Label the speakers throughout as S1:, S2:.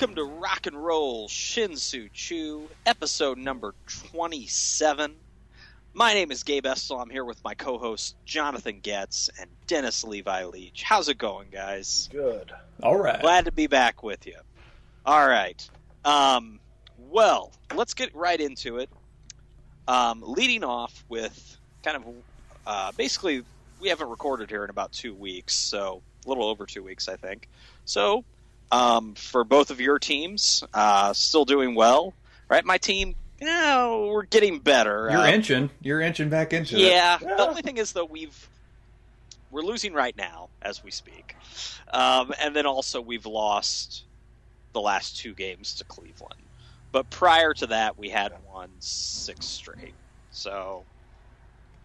S1: Welcome to Rock and Roll Shinsu Chu, episode number 27. My name is Gabe Estel. I'm here with my co hosts Jonathan Getz and Dennis Levi Leach. How's it going, guys?
S2: Good.
S3: All right.
S1: Glad to be back with you. All right. Um, well, let's get right into it. Um, leading off with kind of uh, basically, we haven't recorded here in about two weeks, so a little over two weeks, I think. So, um, for both of your teams, uh, still doing well, right? My team, you know, we're getting better.
S3: You're
S1: Uh,
S3: inching. You're inching back into it.
S1: yeah,
S2: Yeah.
S1: The only thing is though we've we're losing right now as we speak, um, and then also we've lost the last two games to Cleveland. But prior to that, we had won six straight. So,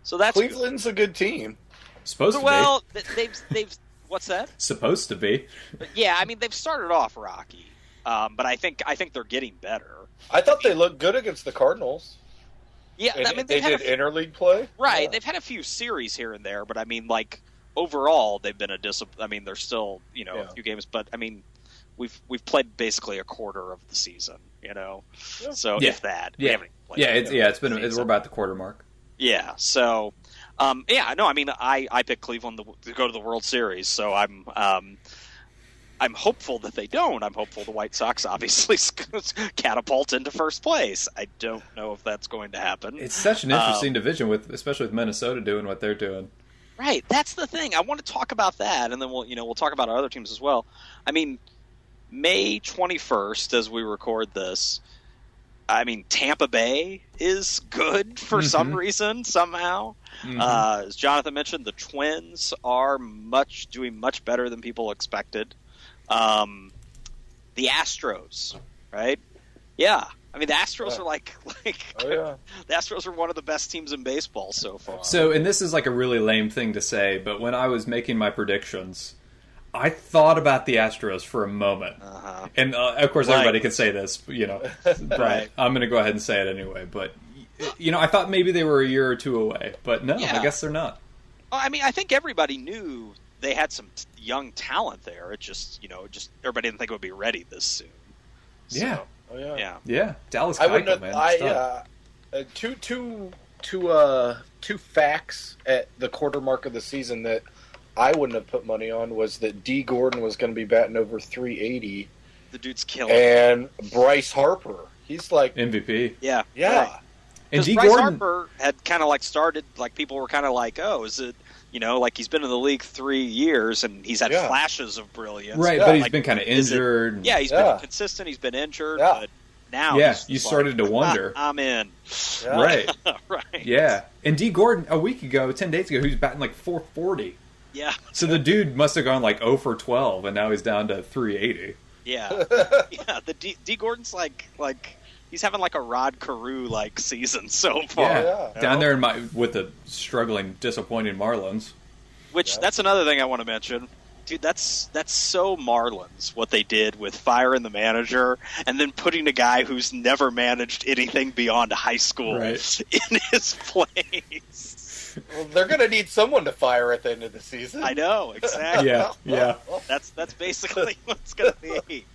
S1: so that's good.
S2: Cleveland's a good team.
S3: Supposed to
S1: Well, they've they've what's that?
S3: Supposed to be.
S1: But yeah, I mean they've started off rocky, um, but I think I think they're getting better.
S2: I thought they looked good against the Cardinals.
S1: Yeah,
S2: And
S1: I mean
S2: they
S1: they've had a
S2: did
S1: few-
S2: interleague play.
S1: Right.
S2: Yeah.
S1: They've had a few series here and there, but I mean, like overall, they've been a dis. I mean, they're still you know
S2: Yeah.
S1: a few games, but I mean, we've we've played basically a quarter of the season. You know,
S2: Yeah.
S1: so
S3: Yeah.
S1: if that, we
S3: Yeah.
S1: haven't played
S3: Yeah, it's yeah, it's been it's, we're about the quarter mark.
S1: Yeah. So, um, yeah, no, I mean, I I picked Cleveland to, to go to the World Series, so I'm um. I'm hopeful that they don't. I'm hopeful the White Sox obviously catapult into first place. I don't know if that's going to happen.
S3: It's such an
S1: Um,
S3: interesting division with especially with Minnesota doing what they're doing.
S1: Right, that's the thing. I want to talk about that, and then we'll you know we'll talk about our other teams as well. I mean, May twenty first, as we record this. I mean, Tampa Bay is good for some
S3: Mhm.
S1: reason somehow.
S3: Mhm.
S1: Uh, as Jonathan mentioned, the Twins are much doing much better than people expected. Um, the Astros, right? Yeah, I mean the Astros
S2: Yeah.
S1: are like like
S2: Oh yeah.
S1: the Astros are one of the best teams in baseball so far.
S3: so, and this is like a really lame thing to say, but when I was making my predictions, I thought about the Astros for a moment.
S1: uh-huh.
S3: And uh, of course,
S1: Right.
S3: everybody can say this, you know. but
S1: Right.
S3: I'm going to go ahead and say it anyway. But you know, I thought maybe they were a year or two away, but no,
S1: Yeah.
S3: I guess they're not.
S1: Well, I mean, I think everybody knew they had some t- young talent there. It just, you know, just everybody didn't think it would be ready this soon. So,
S3: Yeah.
S2: Oh yeah.
S1: yeah,
S3: Yeah, Dallas
S2: I wouldn't have.
S3: man.
S2: I uh, uh, two two two uh two facts at the quarter mark of the season that I wouldn't have put money on was that Dee Gordon was going to be batting over 380
S1: the dude's killing.
S2: and Bryce Harper. He's like,
S3: MVP.
S1: Yeah,
S2: yeah,
S3: And
S1: Because
S3: D
S1: Bryce
S3: Gordon,
S1: Harper had kind of like started, like people were kind of like, oh, is it, you know, like he's been in the league three years and he's had
S2: Yeah.
S1: flashes of brilliance.
S3: right?
S2: Yeah,
S3: but he's
S1: like,
S3: been kind of
S1: is it-
S3: injured.
S1: Yeah, he's
S2: Yeah.
S1: been consistent. He's been injured,
S2: Yeah.
S1: but now,
S3: Yeah, you started
S1: like,
S3: to wonder.
S1: "Ah, I'm in.
S2: Yeah.
S3: right.
S1: right.
S3: Yeah, and Dee Gordon a week ago, ten days ago, he was batting like 440.
S1: Yeah.
S3: So the dude must have gone like 0 for 12, and now he's down to 380.
S1: Yeah. yeah. The D, Dee Gordon's like like he's having like a Rod Carew like season so far.
S3: Yeah.
S2: yeah.
S3: Down there in my with the struggling, disappointing Marlins.
S1: Which
S2: Yeah.
S1: that's another thing I want to mention. Dude, that's that's so Marlins what they did with firing the manager and then putting a guy who's never managed anything beyond high school
S3: Right.
S1: in his place.
S2: Well, they're going to need someone to fire at the end of the season.
S1: I know exactly.
S3: Yeah, yeah.
S1: That's that's basically what's gonna be.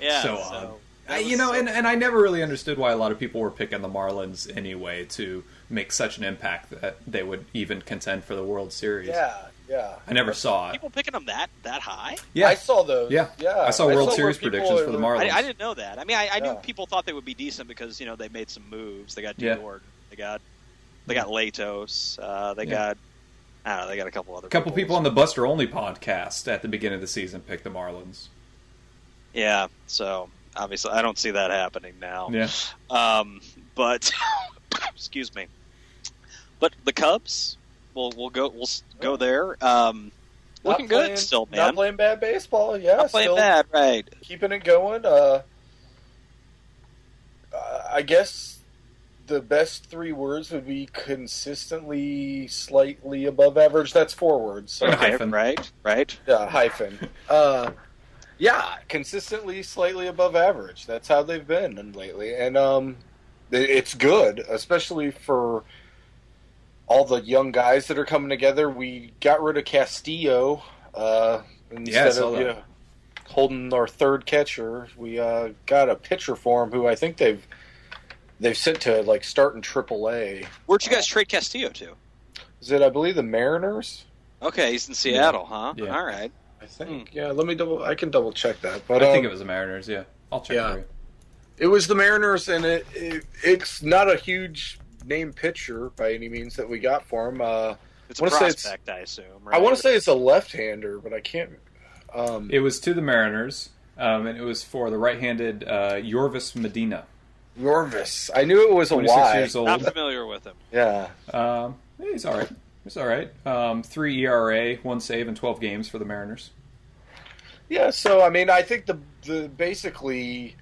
S1: Yeah.
S3: So
S1: So,
S3: um,
S1: odd.
S3: I, you know,
S1: so-
S3: and, and I never really understood why a lot of people were picking the Marlins anyway to make such an impact that they would even contend for the World Series.
S2: Yeah, yeah.
S3: I never saw it.
S1: people picking them that that high.
S3: Yeah,
S2: I saw those.
S3: Yeah.
S2: yeah.
S3: I saw World
S2: where
S3: Series
S2: people
S3: predictions for the Marlins.
S1: I, I didn't know that. I mean, I, I knew people thought they would be decent because you know they made some moves. They got
S3: Yeah.
S1: Dewar, they got they got Latos, uh, they
S3: Yeah.
S1: got I don't know, they got a couple other
S3: a couple people on the Buster Olney podcast at the beginning of the season picked the Marlins.
S1: Yeah, so obviously I don't see that happening now.
S3: Yeah,
S1: Um, but excuse me, but the Cubs, we'll we'll go we'll s- go there. Um,
S2: Not
S1: looking
S2: playing-
S1: good still, man.
S2: Not playing bad baseball. Yeah,
S1: Not playing
S2: still
S1: bad, right?
S2: keeping it going. Uh, uh, I guess the best three words would be consistently, slightly above average. That's four words. So,
S3: Okay.
S1: Okay,
S3: hyphen.
S1: right, right.
S2: yeah, hyphen. Uh, yeah, consistently, slightly above average. That's how they've been lately, and um, it's good, especially for all the young guys that are coming together. We got rid of Castillo uh, instead
S3: saw
S2: of
S3: that.
S2: yeah. holding our third catcher. We uh, got a pitcher for him who I think they've they've sent to like start in AAA.
S1: Where'd you guys trade Castillo to?
S2: Is it I believe the Mariners?
S1: Okay, he's in Seattle, huh?
S3: Yeah.
S1: All right.
S2: I think. Yeah, let me double. I can double check that. But
S3: I think
S2: um,
S3: it was the Mariners. Yeah, I'll check
S2: yeah.
S3: for you.
S2: It was the Mariners, and it, it it's not a huge name pitcher by any means that we got for him. Uh,
S1: It's a
S2: Wanna say it's-
S1: prospect, I assume.
S2: I want to say it's a left-hander, but I can't. Um,
S3: It was to the Mariners, um, and it was for the right-handed uh, Yoervis Medina,
S2: Yoervis. I knew it was a
S3: 26
S2: Y.
S3: years old.
S1: Not familiar with him.
S2: Yeah,
S3: Um, yeah, he's all right. He's all right. Um, three ERA, one save and 12 games for the Mariners.
S2: yeah. So I mean, I think the the basically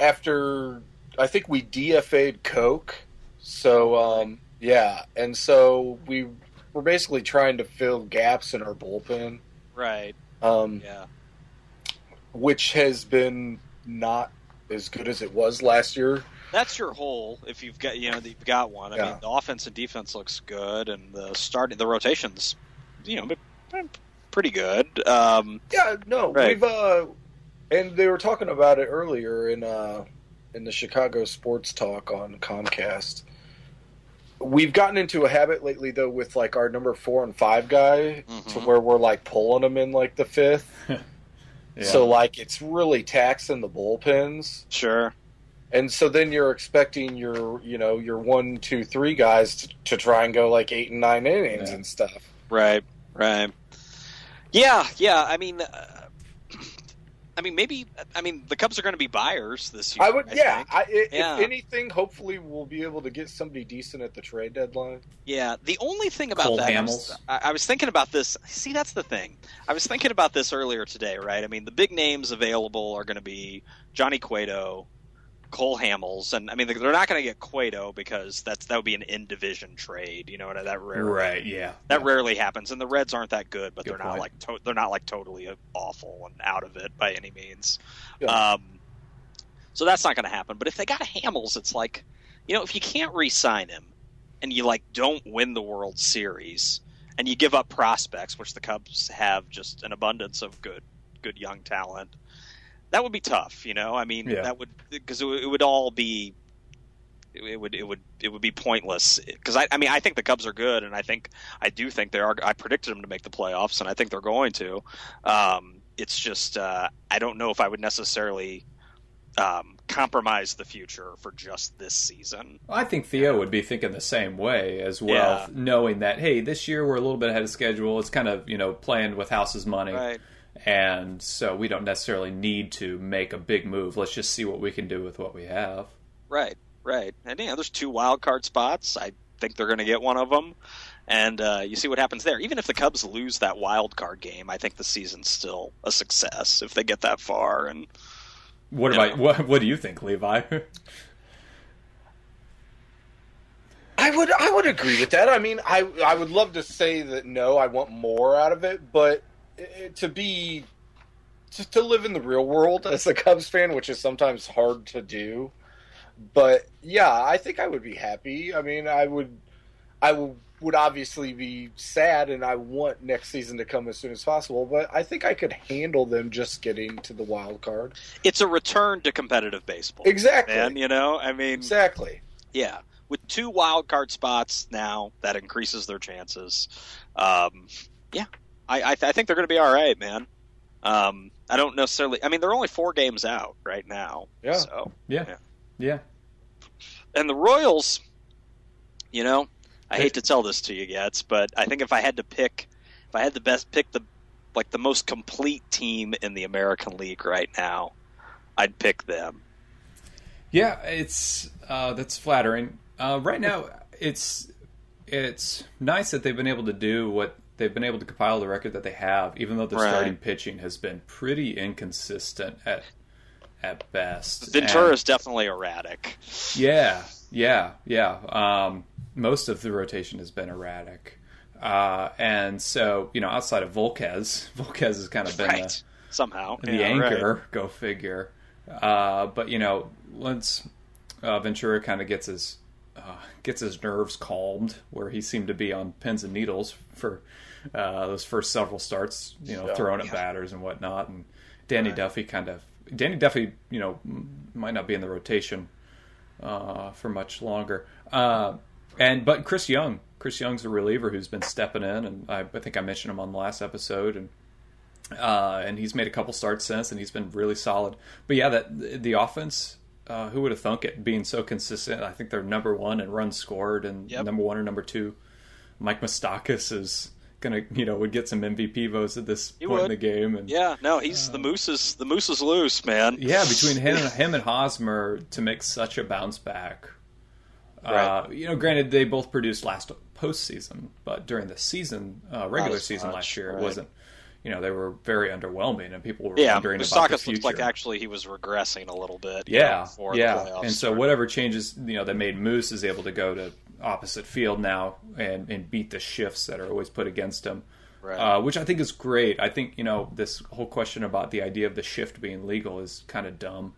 S2: after I think we DFA'd Coke. So um, yeah, and so we we're basically trying to fill gaps in our bullpen,
S1: Right.
S2: um,
S1: Yeah.
S2: which has been not as good as it was last year.
S1: That's your hole. If you've got, you know, you've got one. I
S2: Yeah.
S1: mean, the offense and defense looks good, and the start, the rotations, you know, pretty good. Um,
S2: Yeah, no,
S1: Right.
S2: we've uh, and they were talking about it earlier in uh, in the Chicago Sports Talk on Comcast. We've gotten into a habit lately, though, with like our number four and five guy, to
S1: Mhm.
S2: where we're like pulling them in like the fifth.
S3: Yeah.
S2: So like it's really taxing the bullpens,
S1: sure.
S2: and so then you're expecting your you know your one, two, three guys to, to try and go like eight and nine innings
S3: Yeah.
S2: and stuff.
S1: Right. Right. Yeah. Yeah. I mean, uh, I mean, maybe. I mean, the Cubs are going to be buyers this year.
S2: I would, yeah. I, i
S1: Yeah.
S2: If anything, hopefully we'll be able to get somebody decent at the trade deadline.
S1: Yeah, the only thing about
S3: Cole
S1: that, I was, I, I was thinking about this. See, that's the thing. I was thinking about this earlier today, right? I mean, the big names available are going to be Johnny Cueto, Cole Hamels, and I mean, they're not going to get Cueto because that's that would be an in division trade. You know, that rarely
S3: right, yeah.
S1: that rarely happens. And the Reds aren't that good, but
S3: Good
S1: they're not
S3: point.
S1: like to- they're not like totally awful and out of it by any means.
S2: Yeah.
S1: Um, so that's not going to happen. But if they got Hamels, it's like, you know, if you can't re-sign him and you like don't win the World Series and you give up prospects, which the Cubs have just an abundance of good, good young talent, that would be tough. You know, I mean,
S3: Yeah.
S1: that would because it, would- it would all be. It would it would it would be pointless because I I mean I think the Cubs are good and I think I do think they are I predicted them to make the playoffs and I think they're going to. Um, it's just uh, I don't know if I would necessarily um, compromise the future for just this season.
S3: I think Theo would be thinking the same way as well,
S1: Yeah.
S3: knowing that hey, this year we're a little bit ahead of schedule. It's kind of you know playing with house's money,
S1: Right.
S3: And so we don't necessarily need to make a big move. Let's just see what we can do with what we have.
S1: Right. Right. And yeah, there's two wild card spots. I think they're going to get one of them. And uh, you see what happens there. Even if the Cubs lose that wild card game, I think the season's still a success if they get that far. And
S3: What
S1: Yeah.
S3: about what? What do you think, Levi?
S2: I would I would agree with that. I mean, I I would love to say that no, I want more out of it, but it, to be to, to live in the real world as a Cubs fan, which is sometimes hard to do. But yeah, I think I would be happy. I mean, I would I would would obviously be sad and I want next season to come as soon as possible, but I think I could handle them just getting to the wild card.
S1: it's a return to competitive baseball.
S2: Exactly.
S1: Man, you know, I mean,
S2: Exactly.
S1: yeah, with two wild card spots now, that increases their chances. Um, yeah, I, I, th- I think they're going to be all right, man. Um, I don't necessarily. I mean, they're only four games out right now.
S2: Yeah.
S1: So,
S3: yeah,
S1: Yeah.
S3: yeah.
S1: and the Royals, you know, I hate to tell this to you, Getz, but I think if I had to pick, if I had the best pick, the like the most complete team in the American League right now, I'd pick them.
S3: Yeah, it's uh, that's flattering. Uh, right now, it's it's nice that they've been able to do what they've been able to compile the record that they have, even though the
S1: Right.
S3: starting pitching has been pretty inconsistent at at best.
S1: Ventura is definitely erratic.
S3: Yeah, yeah, yeah. Um, most of the rotation has been erratic, uh, and so you know, outside of Volquez, Volquez has kind of been the,
S1: Somehow.
S3: the
S1: Yeah,
S3: anchor.
S1: right.
S3: Go figure. Uh, but you know, once uh, Ventura kind of gets his uh, gets his nerves calmed, where he seemed to be on pins and needles for uh, those first several starts, you know,
S2: Yeah.
S3: throwing at
S1: Yeah.
S3: batters and whatnot, and Danny
S2: Right.
S3: Duffy kind of Danny Duffy, you know, might not be in the rotation uh, for much longer. Uh, and but Chris Young, Chris Young's a reliever who's been stepping in, and I, I think I mentioned him on the last episode, and uh, and he's made a couple starts since, and he's been really solid. But yeah, that the offense. Uh, who would have thunk it being so consistent? I think they're number one in runs scored and
S1: Yep.
S3: number one or number two. Mike Moustakas is gonna, you know, would get some MVP votes at this
S1: He
S3: point in the game. And
S1: Yeah, no, he's the moose is the moose is loose, man.
S3: yeah, between him and him and Hosmer to make such a bounce back. Uh,
S1: Right.
S3: you know, granted they both produced last postseason, but during the season, uh, regular season
S1: much,
S3: last year,
S1: right.
S3: it wasn't. You know, they were very underwhelming, and people were
S1: Yeah,
S3: wondering about the
S1: Moustakas
S3: future.
S1: looked like actually he was regressing a little bit. you know,
S3: yeah, yeah, and so
S1: started.
S3: whatever changes you know that made Moose is able to go to opposite field now and and beat the shifts that are always put against him.
S1: Right.
S3: Uh, which I think is great. I think you know this whole question about the idea of the shift being legal is kind of dumb.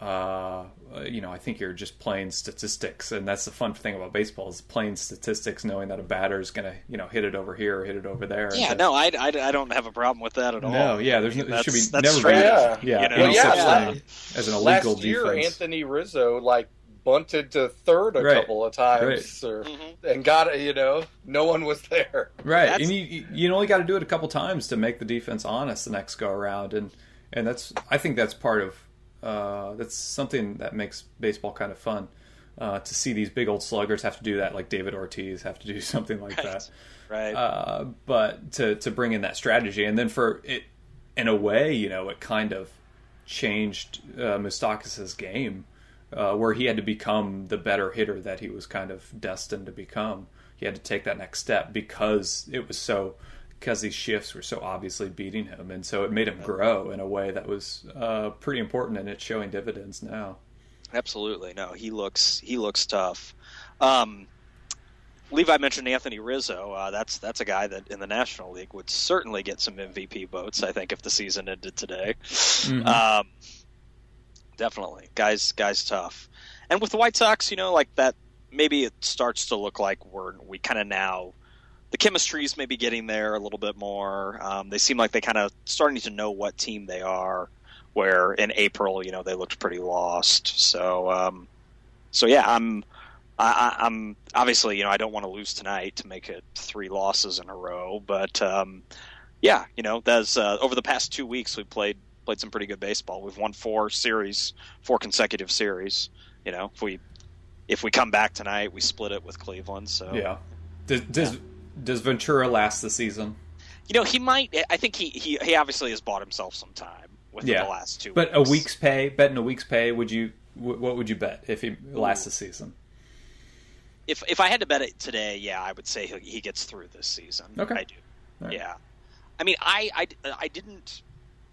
S3: Uh, you know, I think you're just playing statistics, and that's the fun thing about baseball is playing statistics, knowing that a batter is going to you know hit it over here or hit it over there.
S1: yeah,
S3: And
S1: no, I, I, I don't have a problem with that at all.
S3: no, yeah, there's no,
S1: That's-
S3: there should be
S1: that's
S3: never
S1: strategy,
S3: be yeah,
S1: you know?
S2: Well, yeah,
S3: such as an illegal
S2: Last year,
S3: defense.
S2: Anthony Rizzo like bunted to third a
S3: Right.
S2: couple of times, or,
S1: Mhm.
S2: and got it. You know, no one was there.
S3: Right,
S1: That's-
S3: and you you only got to do it a couple times to make the defense honest the next go around, and and that's I think that's part of uh, that's something that makes baseball kind of fun uh, to see these big old sluggers have to do that, like David Ortiz have to do something like
S1: Right.
S3: that.
S1: right.
S3: Uh, but to to bring in that strategy, and then for it, in a way, you know, it kind of changed uh, Moustakas' game, uh, where he had to become the better hitter that he was kind of destined to become. He had to take that next step because it was so because these shifts were so obviously beating him, and so it made him grow in a way that was uh, pretty important, and it's showing dividends now.
S1: Absolutely, no. He looks he looks tough. Um, Levi mentioned Anthony Rizzo. Uh, that's that's a guy that in the National League would certainly get some MVP votes. I think if the season ended today,
S3: Mhm.
S1: um, definitely, guys, guys, tough. And with the White Sox, you know, like that, maybe it starts to look like we're we kind of now the chemistry's maybe getting there a little bit more. Um, they seem like they kind of starting to know what team they are. Where in April, you know, they looked pretty lost. So, um, so yeah, I'm, I, I'm obviously, you know, I don't want to lose tonight to make it three losses in a row. But um, yeah, you know, that's uh, over the past two weeks we played played some pretty good baseball. We've won four series, four consecutive series. You know, if we if we come back tonight, we split it with Cleveland. So
S3: Yeah. Does does, does Ventura last the season?
S1: you know, he might. I think he he, he obviously has bought himself some time within
S3: Yeah.
S1: the last two.
S3: But a
S1: weeks.
S3: week's pay, betting a week's pay, would you? What would you bet if he lasts the season?
S1: If if I had to bet it today, yeah, I would say he, he gets through this season.
S3: Okay.
S1: I do.
S3: Right.
S1: Yeah, I mean, I, I I didn't.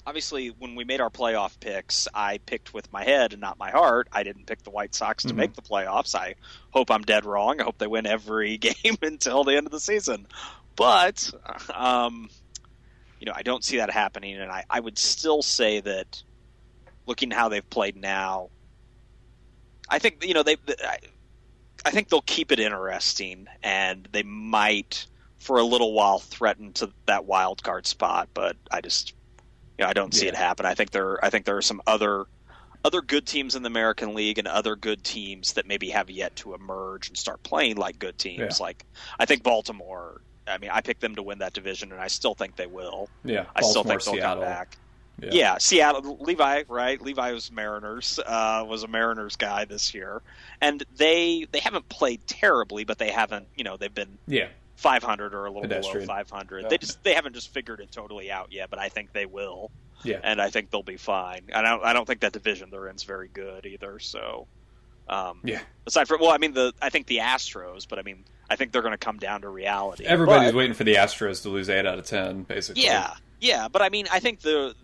S1: Obviously, when we made our playoff picks, I picked with my head and not my heart. I didn't pick the White Sox to
S3: Mhm.
S1: make the playoffs. I hope I'm dead wrong. I hope they win every game until the end of the season. But, um, you know, I don't see that happening, and I, I would still say that looking how they've played now, I think you know they. I, I think they'll keep it interesting, and they might, for a little while, threaten to that wild card spot. But I just, you know, I don't see
S3: Yeah.
S1: it happen. I think there, I think there are some other, other good teams in the American League, and other good teams that maybe have yet to emerge and start playing like good teams.
S3: Yeah.
S1: Like I think Baltimore. I mean, I picked them to win that division, and I still think they will.
S3: Yeah,
S1: I still think they'll
S3: Seattle.
S1: come back.
S3: Yeah.
S1: Yeah. Seattle. Levi, right? Levi was Mariners. Uh, was a Mariners guy this year, and they they haven't played terribly, but they haven't. You know, they've been
S3: yeah,
S1: 500 or a little
S3: Pedestrian.
S1: below 500.
S2: Yeah.
S1: They just they haven't just figured it totally out yet, but I think they will,
S3: yeah.
S1: and I think they'll be fine. And I don't I don't think that division they're in is very good either. So, um,
S3: Yeah.
S1: Aside from well, I mean the I think the Astros, but I mean I think they're going to come down to reality.
S3: Everybody's
S1: But-
S3: waiting for the Astros to lose eight out of ten, basically.
S1: Yeah, yeah, but I mean, I think the,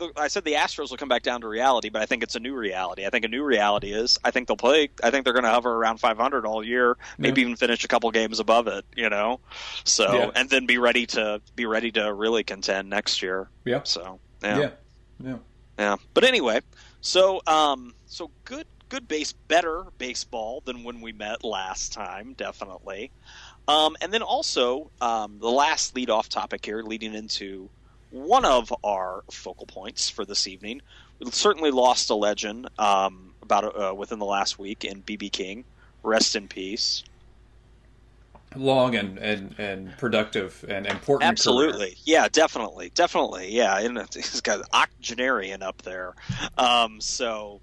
S1: the I said the Astros will come back down to reality, but I think it's a new reality. I think a new reality is I think they'll play. I think they're going to hover around 500 all year, maybe even finish a couple games above it. You know, so
S3: Yeah.
S1: and then be ready to be ready to really contend next year.
S3: Yeah.
S1: So
S3: yeah,
S1: yeah,
S3: yeah.
S1: yeah. But anyway, so um, so good, good base, better baseball than when we met last time, definitely. Um, and then also um, the last lead-off topic here, leading into one of our focal points for this evening. We certainly lost a legend um, about uh, within the last week in BB King. Rest in peace.
S3: Long and, and, and productive and important.
S1: Absolutely,
S3: career.
S1: yeah, definitely, definitely, yeah. And he's got octogenarian up there. Um, so,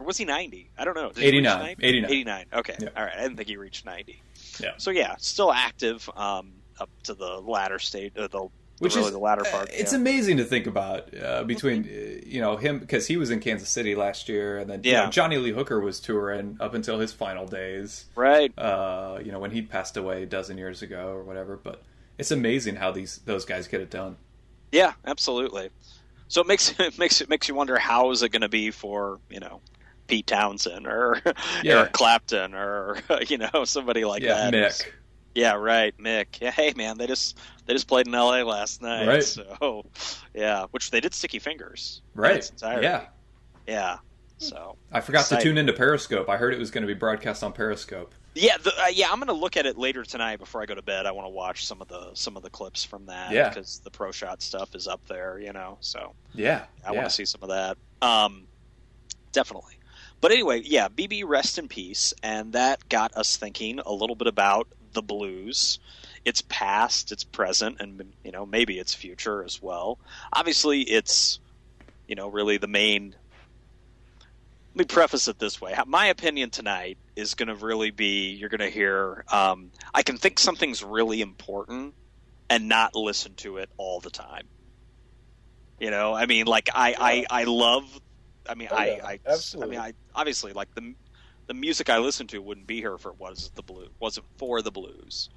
S1: or was he ninety? I don't know. Did he reach
S3: 89,
S1: 90?
S3: 89.
S1: 89. Okay,
S3: Yeah.
S1: all right. I didn't think he reached ninety.
S3: Yeah.
S1: So yeah, still active um, up to the latter state, uh, the
S3: Which
S1: really
S3: is
S1: the latter part.
S3: uh, It's
S1: yeah.
S3: amazing to think about uh, between uh, you know him because he was in Kansas City last year, and then you know, Johnny Lee Hooker was touring up until his final days.
S1: right.
S3: Uh, you know when he passed away a dozen years ago or whatever. But it's amazing how these those guys get it done.
S1: Yeah, absolutely. So it makes it makes it makes you wonder how is it going to be for you know Pete Townshend or
S3: Yeah.
S1: Eric Clapton or you know somebody like
S3: yeah,
S1: that.
S3: Mick.
S1: Yeah, right, Mick. Yeah, hey man, they just they just played in L.A. last night.
S3: Right.
S1: So yeah, which they did Sticky Fingers.
S3: Right. Yeah.
S1: Yeah. So
S3: I forgot
S1: Exciting.
S3: to tune into Periscope. I heard it was going to be broadcast on Periscope.
S1: yeah, the, uh, yeah, I'm going to look at it later tonight before I go to bed. I want to watch some of the some of the clips from that
S3: Yeah.
S1: because the pro shot stuff is up there, you know. So
S3: Yeah.
S1: I
S3: yeah.
S1: want to see some of that. Um, definitely. But anyway, yeah, BB rest in peace, and that got us thinking a little bit about the blues. Its past, its present, and you know maybe its future as well. Obviously, it's you know really the main. Let me preface it this way: my opinion tonight is going to really be you're going to hear. Um, I can think something's really important and not listen to it all the time. You know, I mean, like I, I, I love. I mean,
S2: Oh,
S1: I, I,
S2: absolutely.
S1: I mean, I obviously like the the music I listen to wouldn't be here if it was the blue wasn't for the blues.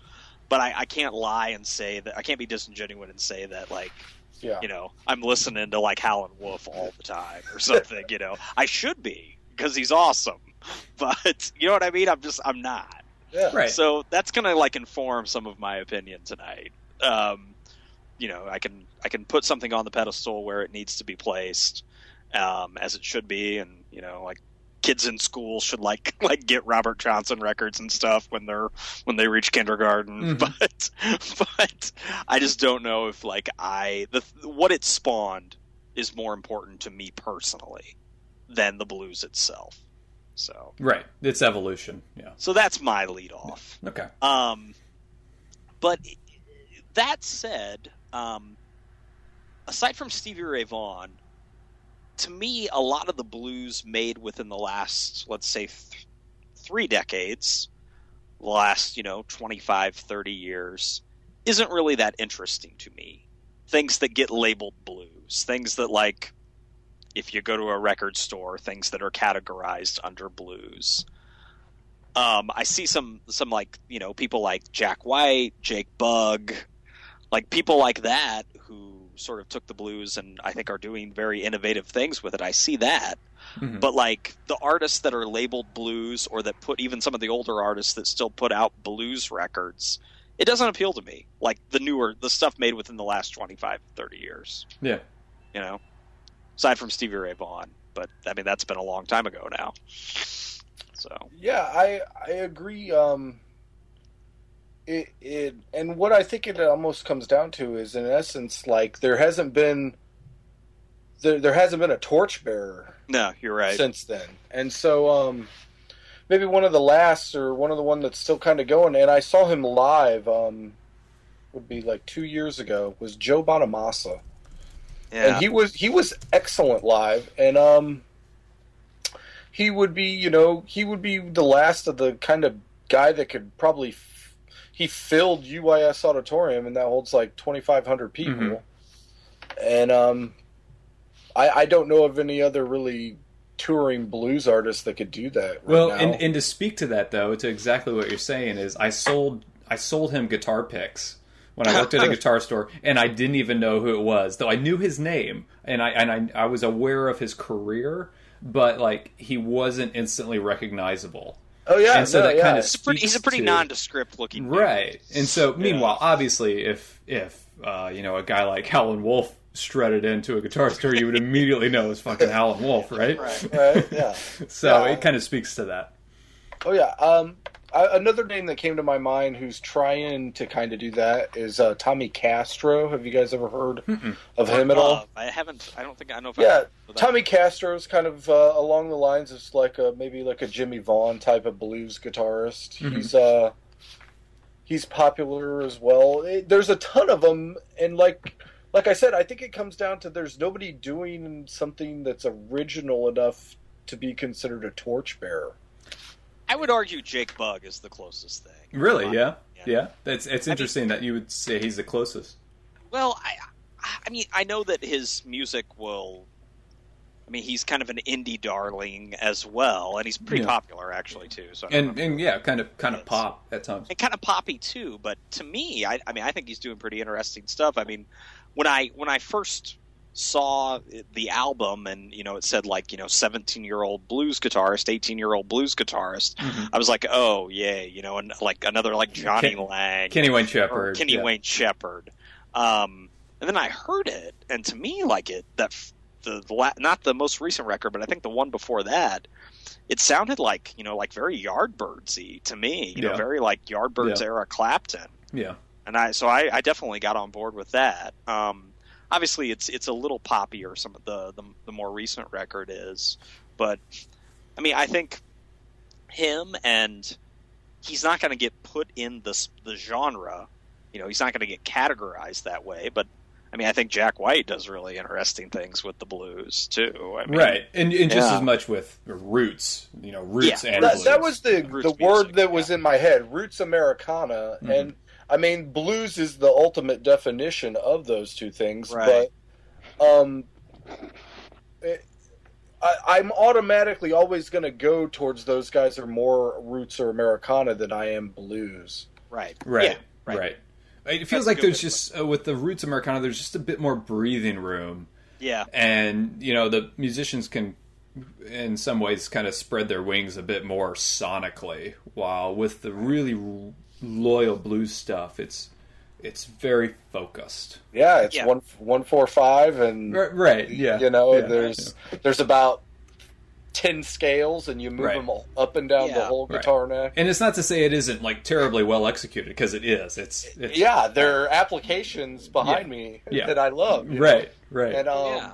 S1: But I, I can't lie and say that I can't be disingenuous and say that like
S2: Yeah.
S1: you know I'm listening to like Howlin' Wolf all the time or something. you know, I should be because he's awesome. But you know what I mean? I'm just I'm not.
S2: yeah.
S3: Right.
S1: So that's gonna like inform some of my opinion tonight. Um, you know, I can I can put something on the pedestal where it needs to be placed, um, as it should be, and you know, like kids in school should like like get Robert Johnson records and stuff when they're when they reach kindergarten.
S3: Mhm.
S1: But but I just don't know if like I the what it spawned is more important to me personally than the blues itself. So
S3: Right. It's evolution. Yeah.
S1: so that's my lead off.
S3: Okay.
S1: Um, but that said, um, aside from Stevie Ray Vaughan, to me, a lot of the blues made within the last, let's say, th- three decades, the last, you know, 25, 30 years, isn't really that interesting to me. Things that get labeled blues, things that, like, if you go to a record store, things that are categorized under blues um, I see some some like you know people like Jack White, Jake Bugg, like people like that who sort of took the blues and I think are doing very innovative things with it. I see that,
S3: Mhm.
S1: but like the artists that are labeled blues or that put even some of the older artists that still put out blues records, it doesn't appeal to me. Like the newer the stuff made within the last 25, 30 years,
S3: Yeah.
S1: you know, aside from Stevie Ray Vaughan. But I mean that's been a long time ago now. So
S2: Yeah, I I agree. Um, it it and what I think it almost comes down to is, in essence, like there hasn't been there there hasn't been a torchbearer
S1: no, you're right.
S2: since then, and so um, maybe one of the last or one of the one that's still kind of going. And I saw him live. Um, would be like two years ago. Was Joe Bonamassa
S1: Yeah.
S2: and he was he was excellent live and um he would be you know he would be the last of the kind of guy that could probably he filled UIS auditorium and that holds like 2500 people
S3: Mhm.
S2: and um I I don't know of any other really touring blues artists that could do that right
S3: Well,
S2: now.
S3: and, and to speak to that though, to exactly what you're saying is, I sold I sold him guitar picks when I looked at a guitar store, and I didn't even know who it was, though I knew his name and I and I, I was aware of his career, but like he wasn't instantly recognizable.
S2: Oh yeah
S3: and so
S2: no,
S3: that
S2: yeah.
S3: kind of
S1: He's a pretty, he's a pretty
S3: to-
S1: nondescript looking dude.
S3: right? And so, meanwhile, obviously, if if uh, you know a guy like Howlin' Wolf strutted into a guitar store, you would immediately know it's fucking Howlin' Wolf, right?
S1: Right.
S2: right yeah
S3: So
S2: Yeah.
S3: it kind of speaks to that.
S2: Oh yeah. Um, I, another name that came to my mind who's trying to kind of do that is uh, Tommy Castro. Have you guys ever heard
S3: Mm-mm.
S2: of him at all?
S1: Uh, I haven't. I don't think I know if.
S2: Yeah,
S1: I know that.
S2: Tommy Castro's kind of uh, along the lines of like a maybe like a Jimmie Vaughan type of blues guitarist.
S3: Mhm.
S2: He's uh he's popular as well. It- there's a ton of them, and like like I said, I think it comes down to there's nobody doing something that's original enough to be considered a torchbearer.
S1: I would argue Jake Bugg is the closest thing.
S3: Really? Yeah.
S1: Yeah.
S3: Yeah. That's it's
S1: I mean-
S3: interesting that you would say he's the closest.
S1: Well, I, I mean, I know that his music will. I mean, he's kind of an indie darling as well, and he's pretty
S3: Yeah.
S1: popular actually too. So
S3: And and yeah, kind of kind of pop at times.
S1: and kind of poppy too. But to me, I, I mean, I think he's doing pretty interesting stuff. I mean, when I when I first saw the album and you know it said like you know 17 year old blues guitarist 18 year old blues guitarist
S3: Mhm.
S1: i was like oh yay you know and like another like johnny
S3: Ken-
S1: lang
S3: Kenny Wayne Shepherd.
S1: Kenny
S3: yeah.
S1: Wayne Shepherd. Um, and then I heard it, and to me, like it that the, the la- not the most recent record, but I think the one before that, it sounded like you know like very Yardbirdsy to me. You know, very like Yardbirds
S3: Yeah.
S1: era Clapton.
S3: Yeah.
S1: And I so I, I definitely got on board with that. Um, obviously, it's it's a little poppier. Some of the, the the more recent record is, but I mean, I think him and he's not going to get put in the the genre. You know, he's not going to get categorized that way. But I mean, I think Jack White does really interesting things with the blues too. I mean,
S3: right. And, and just
S1: Yeah.
S3: as much with roots, you know, roots
S1: Yeah.
S3: and
S2: That,
S3: blues.
S2: that was the
S1: Roots
S2: the word
S1: music,
S2: that was in my head. Roots Americana,
S3: Mhm.
S2: and I mean blues is the ultimate definition of those two things.
S1: Right.
S2: But um, it, I, I'm automatically always going to go towards those guys that are more roots or Americana than I am blues.
S1: right,
S3: Right.
S1: Yeah,
S3: right.
S1: right.
S3: It feels
S1: That's
S3: like there's just uh, with the roots Americana, there's just a bit more breathing room,
S1: yeah,
S3: and you know the musicians can, in some ways, kind of spread their wings a bit more sonically. While with the really r- loyal blues stuff, it's it's very focused.
S2: Yeah, it's
S1: Yeah.
S2: one one four five, and
S3: Right. right yeah.
S2: you know,
S3: Yeah.
S2: there's there's about ten scales, and you move
S3: Right.
S2: them all up and down the
S1: Yeah.
S2: whole
S3: Right.
S2: guitar neck.
S3: And it's not to say it isn't like terribly well executed because it is. It's, it's
S2: yeah, there are applications behind me
S3: Yeah.
S2: that I love. you know?
S3: right, right.
S2: And um,
S1: yeah.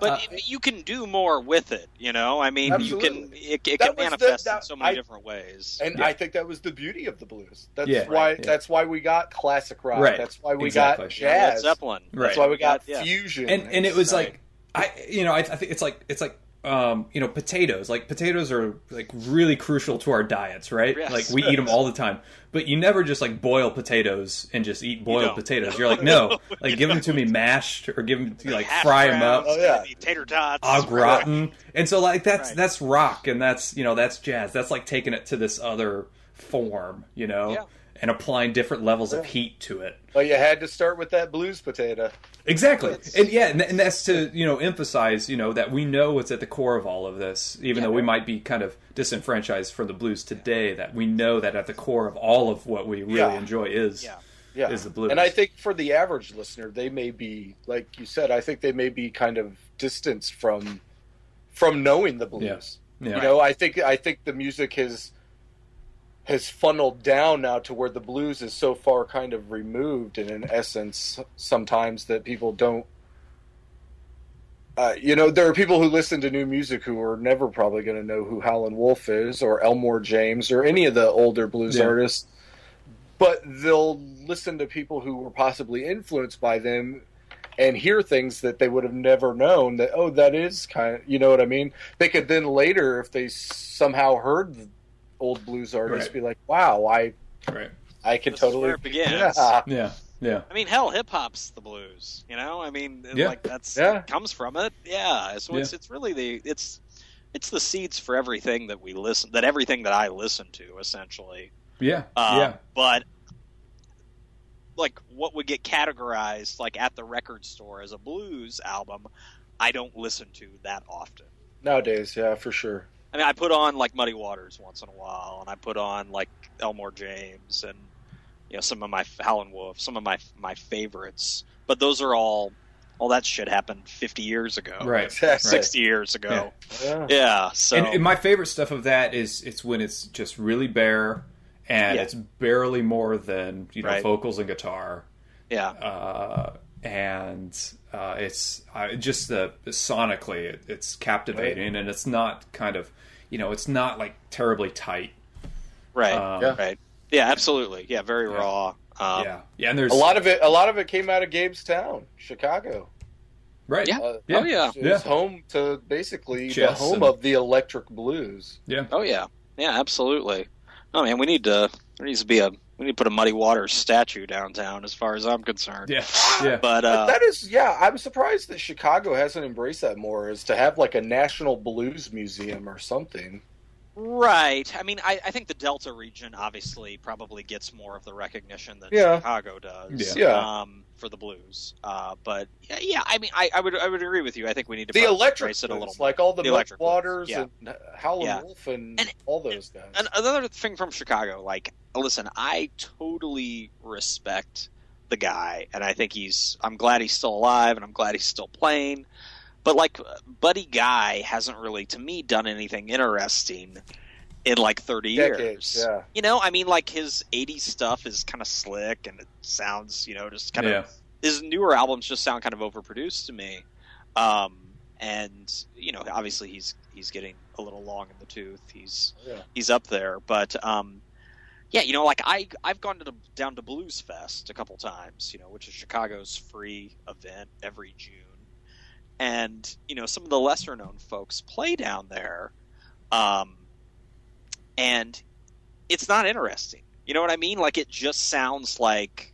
S1: But
S3: Uh,
S1: it- you can do more with it, you know. I mean, you can
S2: Absolutely.
S1: it, it can
S2: was the-
S1: manifest in so many
S2: I-
S1: different ways.
S2: and
S3: Yeah.
S2: I think that was the beauty of the blues. That's
S3: Yeah.
S2: why
S3: Right. Yeah.
S2: that's why we got classic rock.
S3: Right.
S2: That's why we
S3: Exactly.
S2: got
S1: Yeah, Led
S2: jazz.
S1: Zeppelin.
S3: Right.
S2: That's why we got
S1: yeah.
S2: fusion.
S3: and and it was
S1: Right.
S3: like I you know I, I think it's like it's like um you know potatoes. Like potatoes are like really crucial to our diets right?
S1: Yes.
S3: like we eat them all the time. But you never just like boil potatoes and just eat boiled
S1: don't.
S3: potatoes. You're like no.
S1: No,
S3: like
S1: you
S3: give them
S1: don't.
S3: to me mashed or give them to like
S1: Hash
S3: fry them up.
S2: Oh, yeah.
S1: tater tots,
S3: au gratin. And so like that's
S1: Right.
S3: that's rock and that's you know that's jazz. That's like taking it to this other form you know?
S1: Yeah.
S3: And applying different levels of heat to it
S2: Well, you had to start with that blues potato.
S3: Exactly,
S1: It's-
S3: and yeah, and, and that's to you know emphasize you know that we know what's at the core of all of this, even
S1: Yeah.
S3: though we might be kind of disenfranchised from the blues today. That we know that at the core of all of what we really
S2: Yeah.
S3: enjoy is
S1: Yeah.
S2: Yeah,
S3: is the blues.
S2: And I think for the average listener, they may be like you said. I think they may be kind of distanced from from knowing the blues.
S3: yeah,
S2: You know, I think I think the music has has funneled down now to where the blues is so far kind of removed, and in essence, sometimes that people don't. Uh, you know, there are people who listen to new music who are never probably going to know who Howlin' Wolf is, or Elmore James, or any of the older blues
S3: Yeah.
S2: artists. But they'll listen to people who were possibly influenced by them and hear things that they would have never known that oh that is kind of you know what i mean they could then later if they somehow heard the old blues artists
S3: Right.
S2: be like wow i
S3: right,
S2: i can
S1: This
S2: totally
S1: where it begins.
S2: yeah
S3: yeah, yeah,
S1: I mean, hell, hip hop's the blues. You know, I mean,
S3: Yeah.
S1: like that's
S2: Yeah.
S1: comes from it. Yeah. So it's it's really the it's it's the seeds for everything that we listen that everything that I listen to essentially.
S3: yeah,
S1: Um,
S3: yeah,
S1: But like what would get categorized like at the record store as a blues album, I don't listen to that often.
S2: nowadays yeah for sure
S1: I mean, I put on like Muddy Waters once in a while, and I put on like Elmore James and you know some of my Howlin' Wolf, some of my my favorites. But those are all all that shit happened 50 years ago,
S3: Right.
S2: Right.
S1: 60 years ago.
S2: Yeah.
S1: Yeah. so
S3: And, and my favorite stuff of that is it's when it's just really bare and
S1: Yeah.
S3: it's barely more than you know
S1: Right.
S3: vocals and guitar.
S1: yeah,
S3: uh, and uh, it's uh, just the sonically it, it's captivating, and it's not kind of you know it's not like terribly tight.
S1: right,
S3: Um,
S2: Yeah.
S1: right. Yeah, absolutely. Yeah, very
S3: Yeah.
S1: raw. Um,
S3: yeah, yeah, and there's
S2: A lot of it. A lot of it came out of Gabestown, Chicago.
S3: right,
S1: Yeah.
S2: Uh,
S3: Yeah.
S1: Oh yeah.
S2: It
S3: Yeah.
S2: home to basically the home
S3: and-
S2: of the electric blues.
S3: yeah,
S1: Oh yeah. Yeah, absolutely. Oh man, we need to. There needs to be a. We need to put a Muddy Waters statue downtown, as far as I'm concerned.
S3: yeah, yeah.
S1: But uh,
S2: that is, yeah. I'm surprised that Chicago hasn't embraced that more. Is to have like a national blues museum or something.
S1: Right. I mean, I, I think the Delta region obviously probably gets more of the recognition than
S2: Yeah.
S1: Chicago does.
S2: Yeah.
S1: Um, for the Blues. Uh, but yeah, yeah, I mean, I, I would I would agree with you. I think we need to
S2: The
S1: probably
S2: electric
S1: trace it a little.
S2: like all the,
S1: The electric
S2: Waters
S1: yeah.
S2: and Howlin'
S1: Yeah.
S2: Wolf and,
S1: And-
S2: all those guys.
S1: And another thing from Chicago, like, listen, I totally respect the guy, and I think he's. I'm glad he's still alive, and I'm glad he's still playing. But like, Buddy Guy hasn't really, to me, done anything interesting in like 30
S2: Decades,
S1: years.
S2: yeah.
S1: You know, I mean, like his 80s stuff is kind of slick, and it sounds, you know, just kind
S3: yeah.
S1: of. His newer albums just sound kind of overproduced to me. Um, and you know, obviously he's he's getting a little long in the tooth. He's
S2: Yeah.
S1: he's up there, but um, yeah, you know, like I I've gone to the, down to Blues Fest a couple times, you know, which is Chicago's free event every June, and you know some of the lesser known folks play down there, um, and it's not interesting. You know what I mean? Like it just sounds like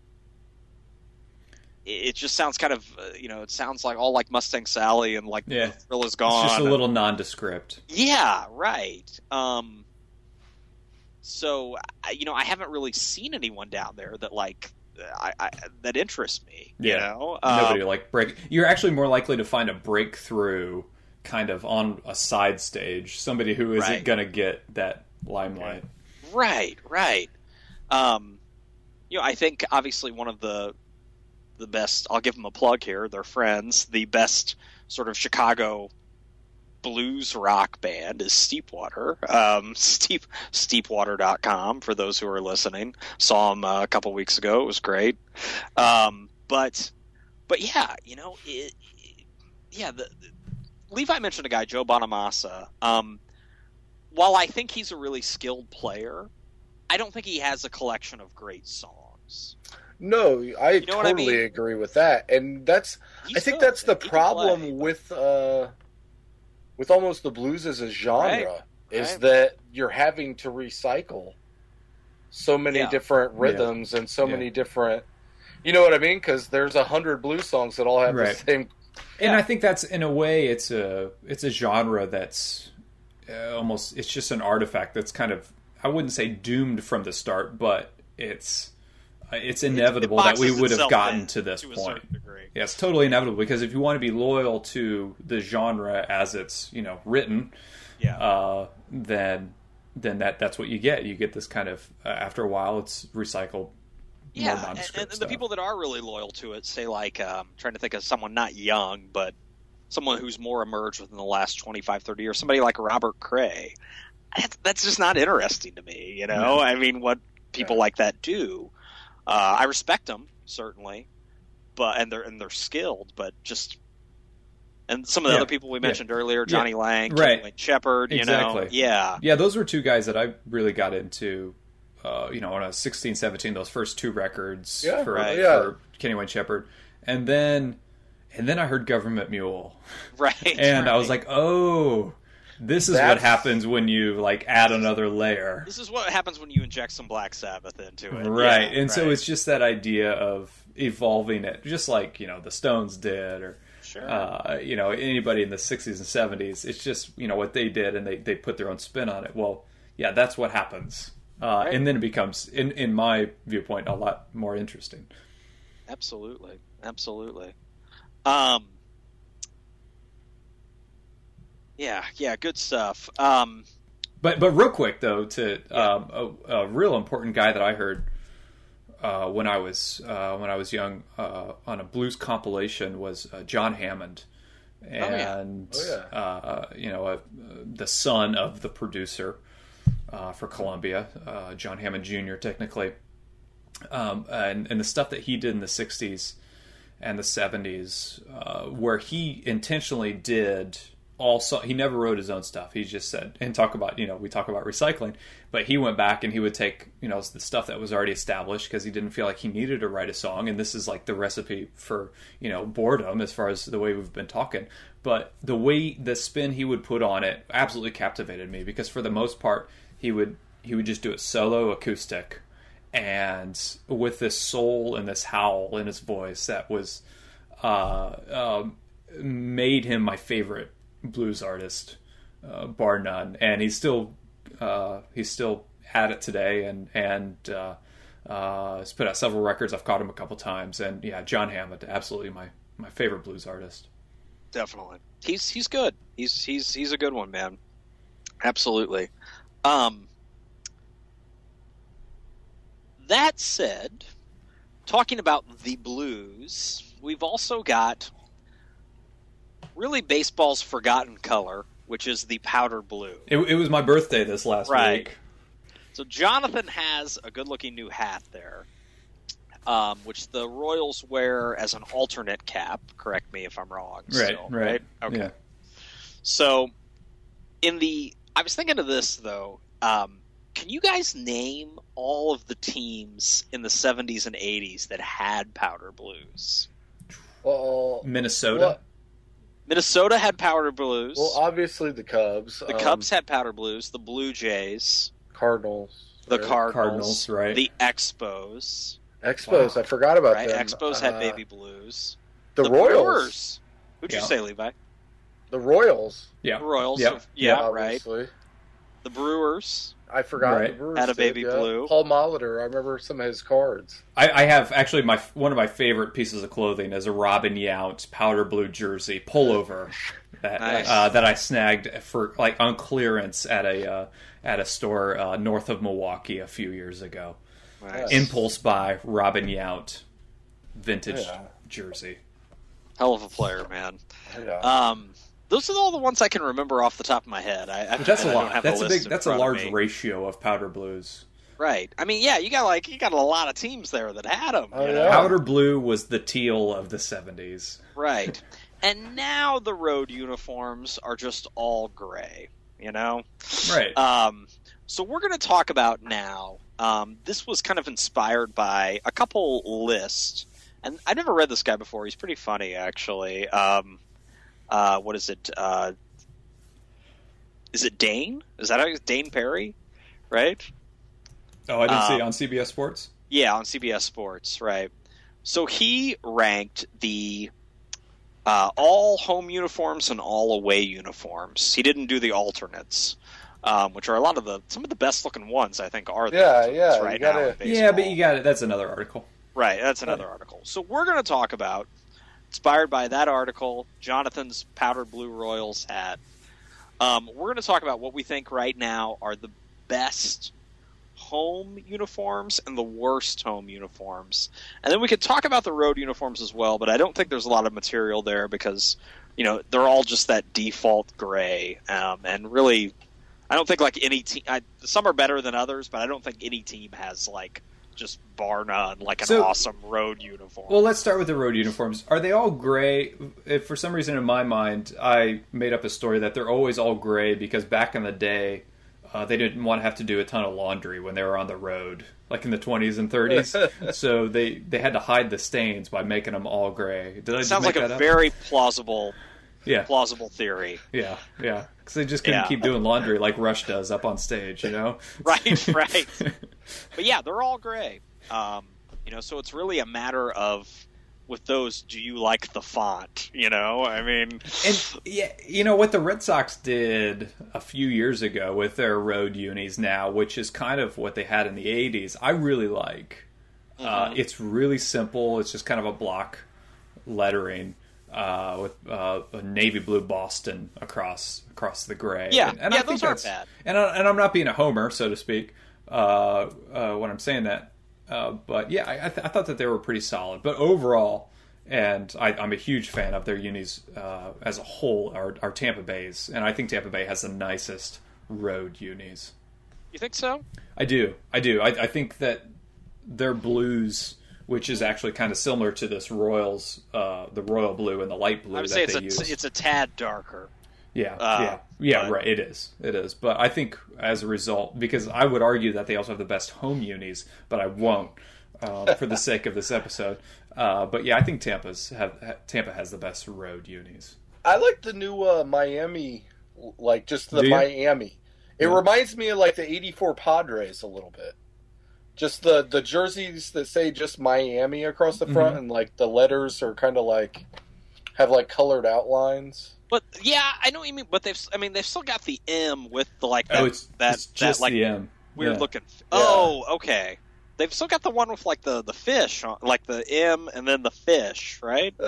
S1: it just sounds kind of uh, you know it sounds like all like Mustang Sally and like
S3: Yeah.
S1: the thrill is gone.
S3: It's just a little nondescript.
S1: Yeah, right. Um, so you know, I haven't really seen anyone down there that like I, I that interests me. You
S3: Yeah.
S1: know, Um,
S3: Nobody like break. You're actually more likely to find a breakthrough kind of on a side stage. Somebody who isn't
S1: Right.
S3: going to get that limelight.
S1: Right, right. Um, you know, I think obviously one of the the best. I'll give them a plug here. They're friends. The best sort of Chicago blues rock band is Steepwater. Um, Steep Steepwater.com for those who are listening. Saw them uh, a couple weeks ago. It was great. Um, but but yeah, you know, it, it- yeah. The, the- Levi mentioned a guy, Joe Bonamassa. Um, while I think he's a really skilled player, I don't think he has a collection of great songs.
S2: No, I
S1: know what I
S2: totally
S1: mean?
S2: agree with that, and that's
S1: He's
S2: I think
S1: good,
S2: that's the
S1: he
S2: problem with uh, with almost the blues as a genre
S1: Right,
S2: is
S1: right.
S2: that you're having to recycle so many
S1: Yeah.
S2: different rhythms and so
S3: Yeah.
S2: many different. You know what I mean? Because there's a hundred blues songs that all have
S3: Right.
S2: the same.
S3: And
S1: Yeah.
S3: I think that's in a way it's a it's a genre that's uh, almost it's just an artifact that's kind of I wouldn't say doomed from the start, but it's it's inevitable
S1: It
S3: that we would have gotten
S1: in
S3: to this
S1: to
S3: point.
S1: certain.
S3: Yeah, it's totally inevitable because if you want to be loyal to the genre as it's you know written,
S1: Yeah.
S3: uh, then then that that's what you get. You get this kind of uh, after a while it's recycled.
S1: yeah,
S3: more
S1: and,
S3: nondescript
S1: and the people that are really loyal to it say like um, trying to think of someone not young, but someone who's more emerged within the last 25, 30 years. Somebody like Robert Cray. That's, that's just not interesting to me. You know,
S3: No.
S1: I mean, what people like that do. Uh, I respect them certainly, but and they're and they're skilled, but just. And some of the
S3: Yeah.
S1: other people we
S3: Yeah.
S1: mentioned earlier, Jonny Lang,
S3: Right.
S1: Kenny Wayne Shepherd, you know,
S3: Exactly.
S1: yeah,
S3: Yeah, those were two guys that I really got into. Uh, you know, when I was 16, 17, those first two records
S2: Yeah,
S3: for,
S1: right.
S2: Yeah.
S3: for Kenny Wayne Shepherd, and then and then I heard Government Mule,
S1: right.
S3: and I was like, oh, this is what happens when you like add another layer,
S1: This is what happens when you inject some Black Sabbath into it,
S3: right?
S1: Yeah,
S3: and so it's just that idea of evolving it, just like you know the Stones did, or
S1: sure.
S3: uh, you know anybody in the 60s and 70s it's just you know what they did and they, they put their own spin on it well yeah that's what happens uh,
S1: Right.
S3: and then it becomes in, in my viewpoint a lot more interesting
S1: Absolutely, absolutely. Um, yeah, yeah, good stuff. Um,
S3: but but real quick though to
S1: Yeah.
S3: um, a, a real important guy that i heard uh, when I was uh, when I was young uh, on a blues compilation was uh, John Hammond, and
S2: Oh, yeah.
S3: Uh, you know uh, the son of the producer uh, for Columbia, uh, John Hammond Jr. Technically, um, and and the stuff that he did in the '60s and the '70s, uh, where he intentionally did all so he never wrote his own stuff. He just said and talk about you know we talk about recycling, but he went back and he would take you know the stuff that was already established because he didn't feel like he needed to write a song. And this is like the recipe for you know boredom as far as the way we've been talking. But the way the spin he would put on it absolutely captivated me because for the most part he would he would just do it solo acoustic and with this soul and this howl in his voice that was uh, um, made him my favorite blues artist, uh, bar none. And he's still uh, he's still at it today, and and uh, uh, has put out several records. I've caught him a couple times, and yeah, John Hammond, absolutely my my favorite blues artist.
S1: Definitely, he's he's good. He's he's he's a good one, man. Absolutely. Um, that said, talking about the blues, we've also got really baseball's forgotten color, which is the powder blue.
S3: It, it was my birthday this last
S1: Right.
S3: week.
S1: So Jonathan has a good-looking new hat there, um, which the Royals wear as an alternate cap. Correct me if I'm wrong.
S3: Right,
S1: still,
S3: right.
S1: Okay.
S3: Yeah.
S1: So, in the, I was thinking of this though. Um, can you guys name all of the teams in the 70s and 80s that had powder blues?
S2: Well,
S3: Minnesota.
S2: well,
S1: Minnesota had powder blues.
S2: well, obviously the Cubs.
S1: the
S2: um,
S1: Cubs had powder blues. The Blue Jays,
S2: Cardinals.
S1: the
S2: right?
S1: Cardinals,
S3: Cardinals, right.
S1: the Expos.
S2: Expos.
S3: Wow.
S2: I forgot about
S1: Right,
S2: them.
S1: Expos had
S2: Uh,
S1: baby blues.
S2: The, Royals.
S1: Brewers. Who'd you say, Levi?
S2: The Royals.
S3: yeah.
S1: The Royals.
S3: Yep.
S1: Yeah, right. The Brewers.
S2: I forgot.
S3: Right.
S2: The Brewers
S1: Had a baby
S2: yeah.
S1: blue.
S2: Paul Molitor. I remember some of his cards.
S3: I, I have actually my one of my favorite pieces of clothing is a Robin Yount powder blue jersey pullover that
S1: Nice.
S3: uh, that I snagged for like on clearance at a uh, at a store uh, north of Milwaukee a few years ago.
S1: Nice.
S3: Impulse buy Robin Yount vintage
S2: Yeah.
S3: jersey.
S1: Hell of a player, man.
S2: Yeah.
S1: Um, those are all the ones I can remember off the top of my head. I, I
S3: But that's a
S1: I don't
S3: lot.
S1: have
S3: That's
S1: the
S3: a
S1: list
S3: big.
S1: in
S3: That's a
S1: front of
S3: large ratio of powder blues.
S1: Right. I mean, yeah, you got like you got a lot of teams there that had them.
S2: Oh, yeah.
S3: Powder blue was the teal of the seventies.
S1: Right. And now the road uniforms are just all gray. You know.
S3: Right.
S1: Um, so we're going to talk about now. Um, this was kind of inspired by a couple lists, and I never read this guy before. He's pretty funny, actually. Um, uh, what is it? Uh, is it Dayn? Is that how he's Dayn Perry? Right?
S3: oh, I didn't see
S1: um,
S3: it on CBS Sports.
S1: Yeah, on CBS Sports, right. So he ranked the uh, all home uniforms and all away uniforms. He didn't do the alternates, um, which are a lot of the some of the best looking ones. I think are the
S2: Yeah,
S1: alternates
S2: yeah, you
S1: right
S2: gotta-
S1: now. in
S3: Yeah, but you got it. That's another article.
S1: right. That's another article. So we're going to talk about inspired by that article, Jonathan's powder blue Royals hat. Um, we're going to talk about what we think right now are the best home uniforms and the worst home uniforms. And then we could talk about the road uniforms as well, but I don't think there's a lot of material there because, you know, they're all just that default gray. Um, and really, I don't think like any team, some are better than others, but I don't think any team has like just bar none, like an
S3: So-
S1: awesome road uniform.
S3: Well, let's start with the road uniforms. Are they all gray? If for some reason in my mind, I made up a story that they're always all gray because back in the day, uh, they didn't want to have to do a ton of laundry when they were on the road, like in the 20s and 30s. so they they had to hide the stains by making them all gray. Did I
S1: Sounds like a
S3: up?
S1: very plausible,
S3: yeah,
S1: plausible theory.
S3: yeah, yeah. Because they just couldn't
S1: Yeah.
S3: keep doing laundry like Rush does up on stage, you know?
S1: Right, right. but yeah, they're all gray. Um, you know, so it's really a matter of with those, do you like the font? You know, I mean,
S3: And yeah, you know what the Red Sox did a few years ago with their road unis now, which is kind of what they had in the '80s. I really like. Uh,
S1: Mhm.
S3: it's really simple. It's just kind of a block lettering uh, with uh, a navy blue Boston across across the gray.
S1: Yeah,
S3: and,
S1: yeah,
S3: I think
S1: those aren't bad.
S3: And, I, and I'm not being a homer, so to speak, uh, uh, when I'm saying that. Uh, but yeah, I, I, th- I thought that they were pretty solid. But overall, and I, I'm a huge fan of their unis uh, as a whole, are, are Tampa Bay's, and I think Tampa Bay has the nicest road unis.
S1: You think so?
S3: I do, I do. I, I think that their blues, which is actually kind of similar to this Royals, uh, the royal blue and the light blue
S1: I would
S3: that
S1: say
S3: they
S1: it's a,
S3: use.
S1: it's a tad darker.
S3: Yeah,
S1: Uh,
S3: yeah, yeah.
S1: but-
S3: Right, it is, it is. But I think as a result, because I would argue that they also have the best home unis, but I won't um, for the sake of this episode. Uh, but yeah, I think Tampa's have Tampa has the best road unis.
S2: I like the new uh, Miami, like just the Miami. It
S3: Yeah.
S2: reminds me of like the '84 Padres a little bit. Just the the jerseys that say just Miami across the front,
S3: Mm-hmm.
S2: and like the letters are kind of like have like colored outlines.
S1: But yeah, I know what you mean. But they've, I mean, they've still got the M with the like that,
S3: oh, it's
S1: that,
S3: it's just
S1: that like
S3: the M.
S1: weird
S3: Yeah.
S1: looking. Oh, okay. They've still got the one with like the the fish, on, like the M and then the fish, right?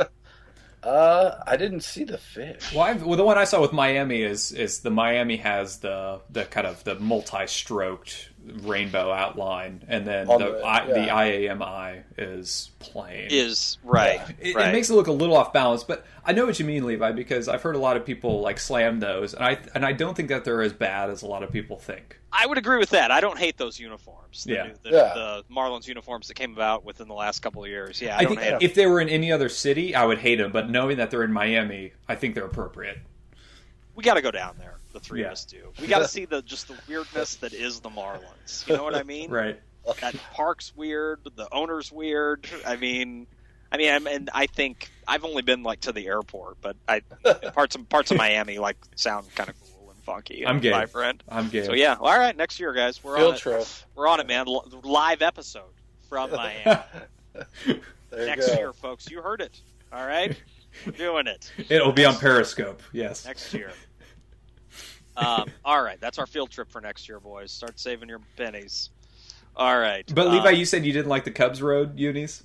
S2: Uh, I didn't see the fish.
S3: Well, I've, well, the one I saw with Miami is is the Miami has the the kind of the multi-stroked rainbow outline, and then the
S2: the-
S3: I, the. IAMI is plain.
S1: Is right.
S3: It,
S1: right.
S3: it makes it look a little off balance, but I know what you mean, Levi, because I've heard a lot of people like slam those, and I and I don't think that they're as bad as a lot of people think.
S1: I would agree with that. I don't hate those uniforms. The,
S3: Yeah.
S1: new- the,
S2: Yeah.
S1: the Marlins uniforms that came about within the last couple of years. Yeah, I,
S3: I,
S1: don't
S3: think
S1: hate 'em.
S3: if they were in any other city, I would hate them, but knowing that they're in Miami, I think they're appropriate.
S1: We got to go down there. The three
S3: Yeah.
S1: of us do. We got to see the just the weirdness that is the Marlins. You know what I mean?
S3: Right.
S1: That park's weird. The owner's weird. I mean, I mean, I'm, and I think I've only been like to the airport, but I parts of parts of Miami like sound kind of cool and funky.
S3: I'm
S1: gay,
S3: my
S1: friend.
S3: I'm gay.
S1: So yeah, all right. Next year, guys, we're on
S2: Field
S1: it.
S2: trip.
S1: We're on it, man. L- live episode from Miami. Next year, folks. You heard it. All right, we're doing it
S3: It'll be on Periscope. Yes.
S1: next year. Um, all right, that's our field trip for next year, boys. Start saving your pennies. All right,
S3: But
S1: um,
S3: Levi, you said you didn't like the Cubs road unis.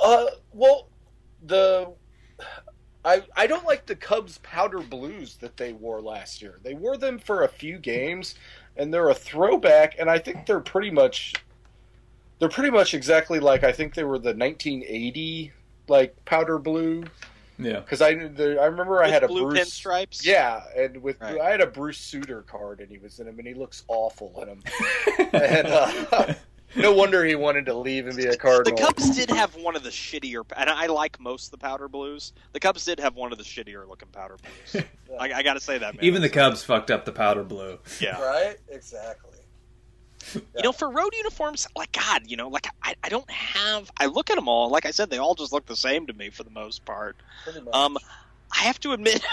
S2: Uh, well, the I I don't like the Cubs powder blues that they wore last year. They wore them for a few games, and they're a throwback. And I think they're pretty much they're pretty much exactly like I think they were the 1980 like powder blue
S3: Yeah.
S2: because I the, I remember I had a
S1: blue
S2: Bruce
S1: pinstripes.
S2: yeah, and with
S1: Right.
S2: I had a Bruce Sutter card, and he was in him, and he looks awful in him. and uh, no wonder he wanted to leave and be a
S1: card.
S2: The
S1: Cubs did have one of the shittier, and I like most of the powder blues. The Cubs did have one of the shittier looking powder blues. I, I got to say that, man.
S3: Even the Cubs fucked up the powder blue.
S1: yeah.
S2: right? Exactly.
S1: You know, for road uniforms, like God, you know, like I, I don't have. I look at them all. Like I said, they all just look the same to me for the most part. Um, I have to admit,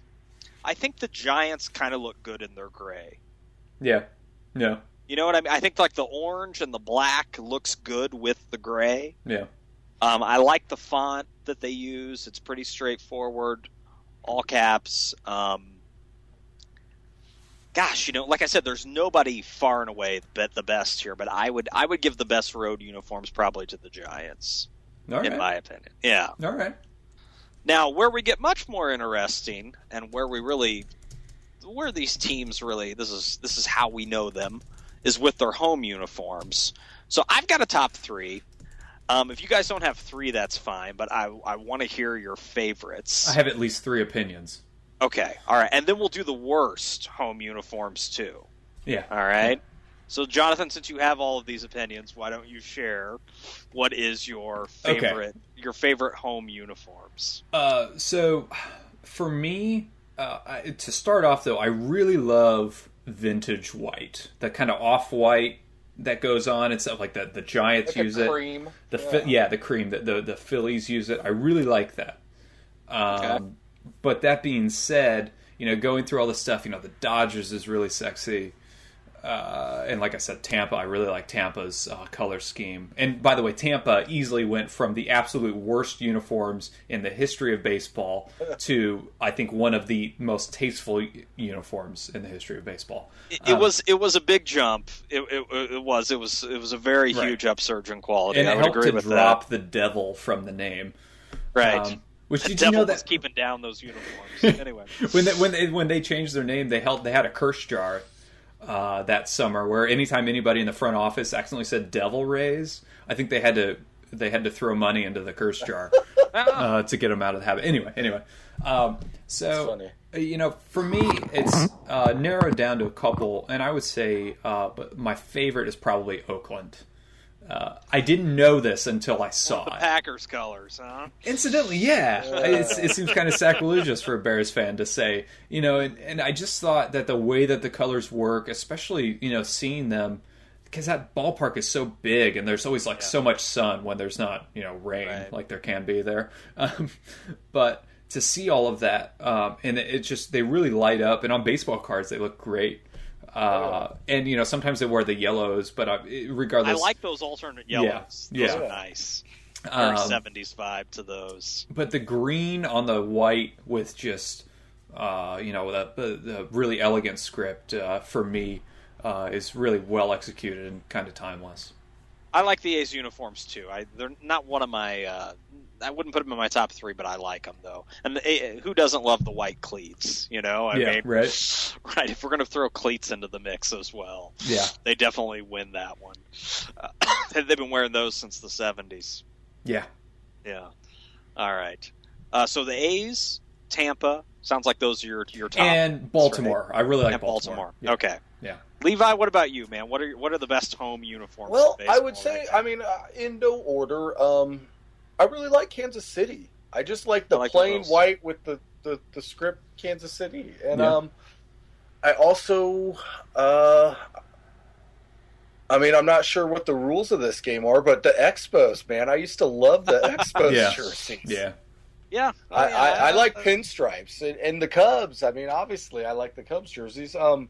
S1: I think the Giants kind of look good in their gray.
S3: Yeah. Yeah.
S1: You know what I mean? I think like the orange and the black looks good with the gray.
S3: Yeah.
S1: Um, I like the font that they use. It's pretty straightforward, all caps. Um, gosh, you know, like I said, there's nobody far and away bet the best here, but I would I would give the best road uniforms probably to the Giants,
S3: right.
S1: in my opinion. Yeah.
S3: All right.
S1: Now, where we get much more interesting, and where we really, where these teams really, this is this is how we know them, is with their home uniforms. So I've got a top three. Um, if you guys don't have three, that's fine. But I I want to hear your favorites.
S3: I have at least three opinions.
S1: Okay, all right, and then we'll do the worst home uniforms too.
S3: Yeah.
S1: All right. So, Jonathan, since you have all of these opinions, why don't you share what is your
S3: Okay.
S1: favorite your favorite home uniforms?
S3: Uh, so, for me, uh, I, to start off though, I really love vintage white. That kind of off white that goes on and stuff like that. The Giants
S2: like
S3: use
S2: a
S3: it.
S2: cream.
S3: The yeah. yeah, the cream. The, the the Phillies use it. I really like that. Um,
S1: Okay.
S3: But that being said, you know, going through all the stuff, you know, the Dodgers is really sexy. Uh, and like I said, Tampa, I really like Tampa's uh, color scheme. And by the way, Tampa easily went from the absolute worst uniforms in the history of baseball to, I think, one of the most tasteful uniforms in the history of baseball.
S1: It, it
S3: Um,
S1: was it was a big jump. It, it, it was it was it was a very
S3: Right.
S1: huge upsurge in quality.
S3: and
S1: I
S3: it
S1: would
S3: helped
S1: agree
S3: to
S1: with
S3: drop the devil from the name.
S1: Right.
S3: Um, which
S1: the
S3: did you
S1: devil
S3: know
S1: was keeping down those uniforms. anyway,
S3: when they, when they when they changed their name, they held they had a curse jar uh, that summer, where anytime anybody in the front office accidentally said "Devil Rays," I think they had to they had to throw money into the curse jar uh, to get them out of the habit. Anyway, anyway, um, so
S2: funny.
S3: uh, you know, for me, it's uh, narrowed down to a couple, and I would say, uh, but my favorite is probably Oakland. Uh, I didn't know this until I saw
S1: The
S3: it.
S1: Packers colors, huh?
S3: Incidentally, yeah, it seems kind of sacrilegious for a Bears fan to say, you know, and, and I just thought that the way that the colors work, especially you know, seeing them, because that ballpark is so big and there's always like so much sun when there's not you know rain
S1: Right.
S3: like there can be there, um, but to see all of that um, and it, it just they really light up, and on baseball cards they look great. Uh, and you know sometimes they wear the yellows, but uh,
S1: I like those alternate yellows.
S3: Yeah,
S1: Those
S3: yeah.
S1: are nice. Very
S3: um,
S1: 70s vibe to those.
S3: but the green on the white with just uh, you know the, the, the really elegant script uh, for me uh, is really well executed and kind of timeless.
S1: I like the A's uniforms too. I they're not one of my. I wouldn't put them in my top three, but I like them though. And the, who doesn't love the white cleats? You know, I
S3: Yeah,
S1: mean,
S3: right.
S1: right. If we're gonna throw cleats into the mix as well,
S3: Yeah,
S1: they definitely win that one. Uh, they've been wearing those since the '70s.
S3: yeah,
S1: Yeah. All right. Uh, so the A's, Tampa. Sounds like those are your your top.
S3: and Baltimore. I really like
S1: And
S3: Baltimore.
S1: Baltimore.
S3: Yeah.
S1: Okay.
S3: Yeah.
S1: Levi, what about you, man? What are what are the best home uniforms?
S2: Well, I would say. I mean, uh, in no order. Um, I really like Kansas City. I just like the
S1: like
S2: plain
S1: those.
S2: white with the, the, the script Kansas City, and
S3: Yeah.
S2: um, I also, uh, I mean, I'm not sure what the rules of this game are, but the Expos, man, I used to love the Expos
S3: Yeah.
S2: jerseys.
S3: yeah.
S1: yeah, oh,
S2: I,
S1: yeah,
S2: I, I like pinstripes and, and the Cubs. I mean, obviously, I like the Cubs jerseys. Um,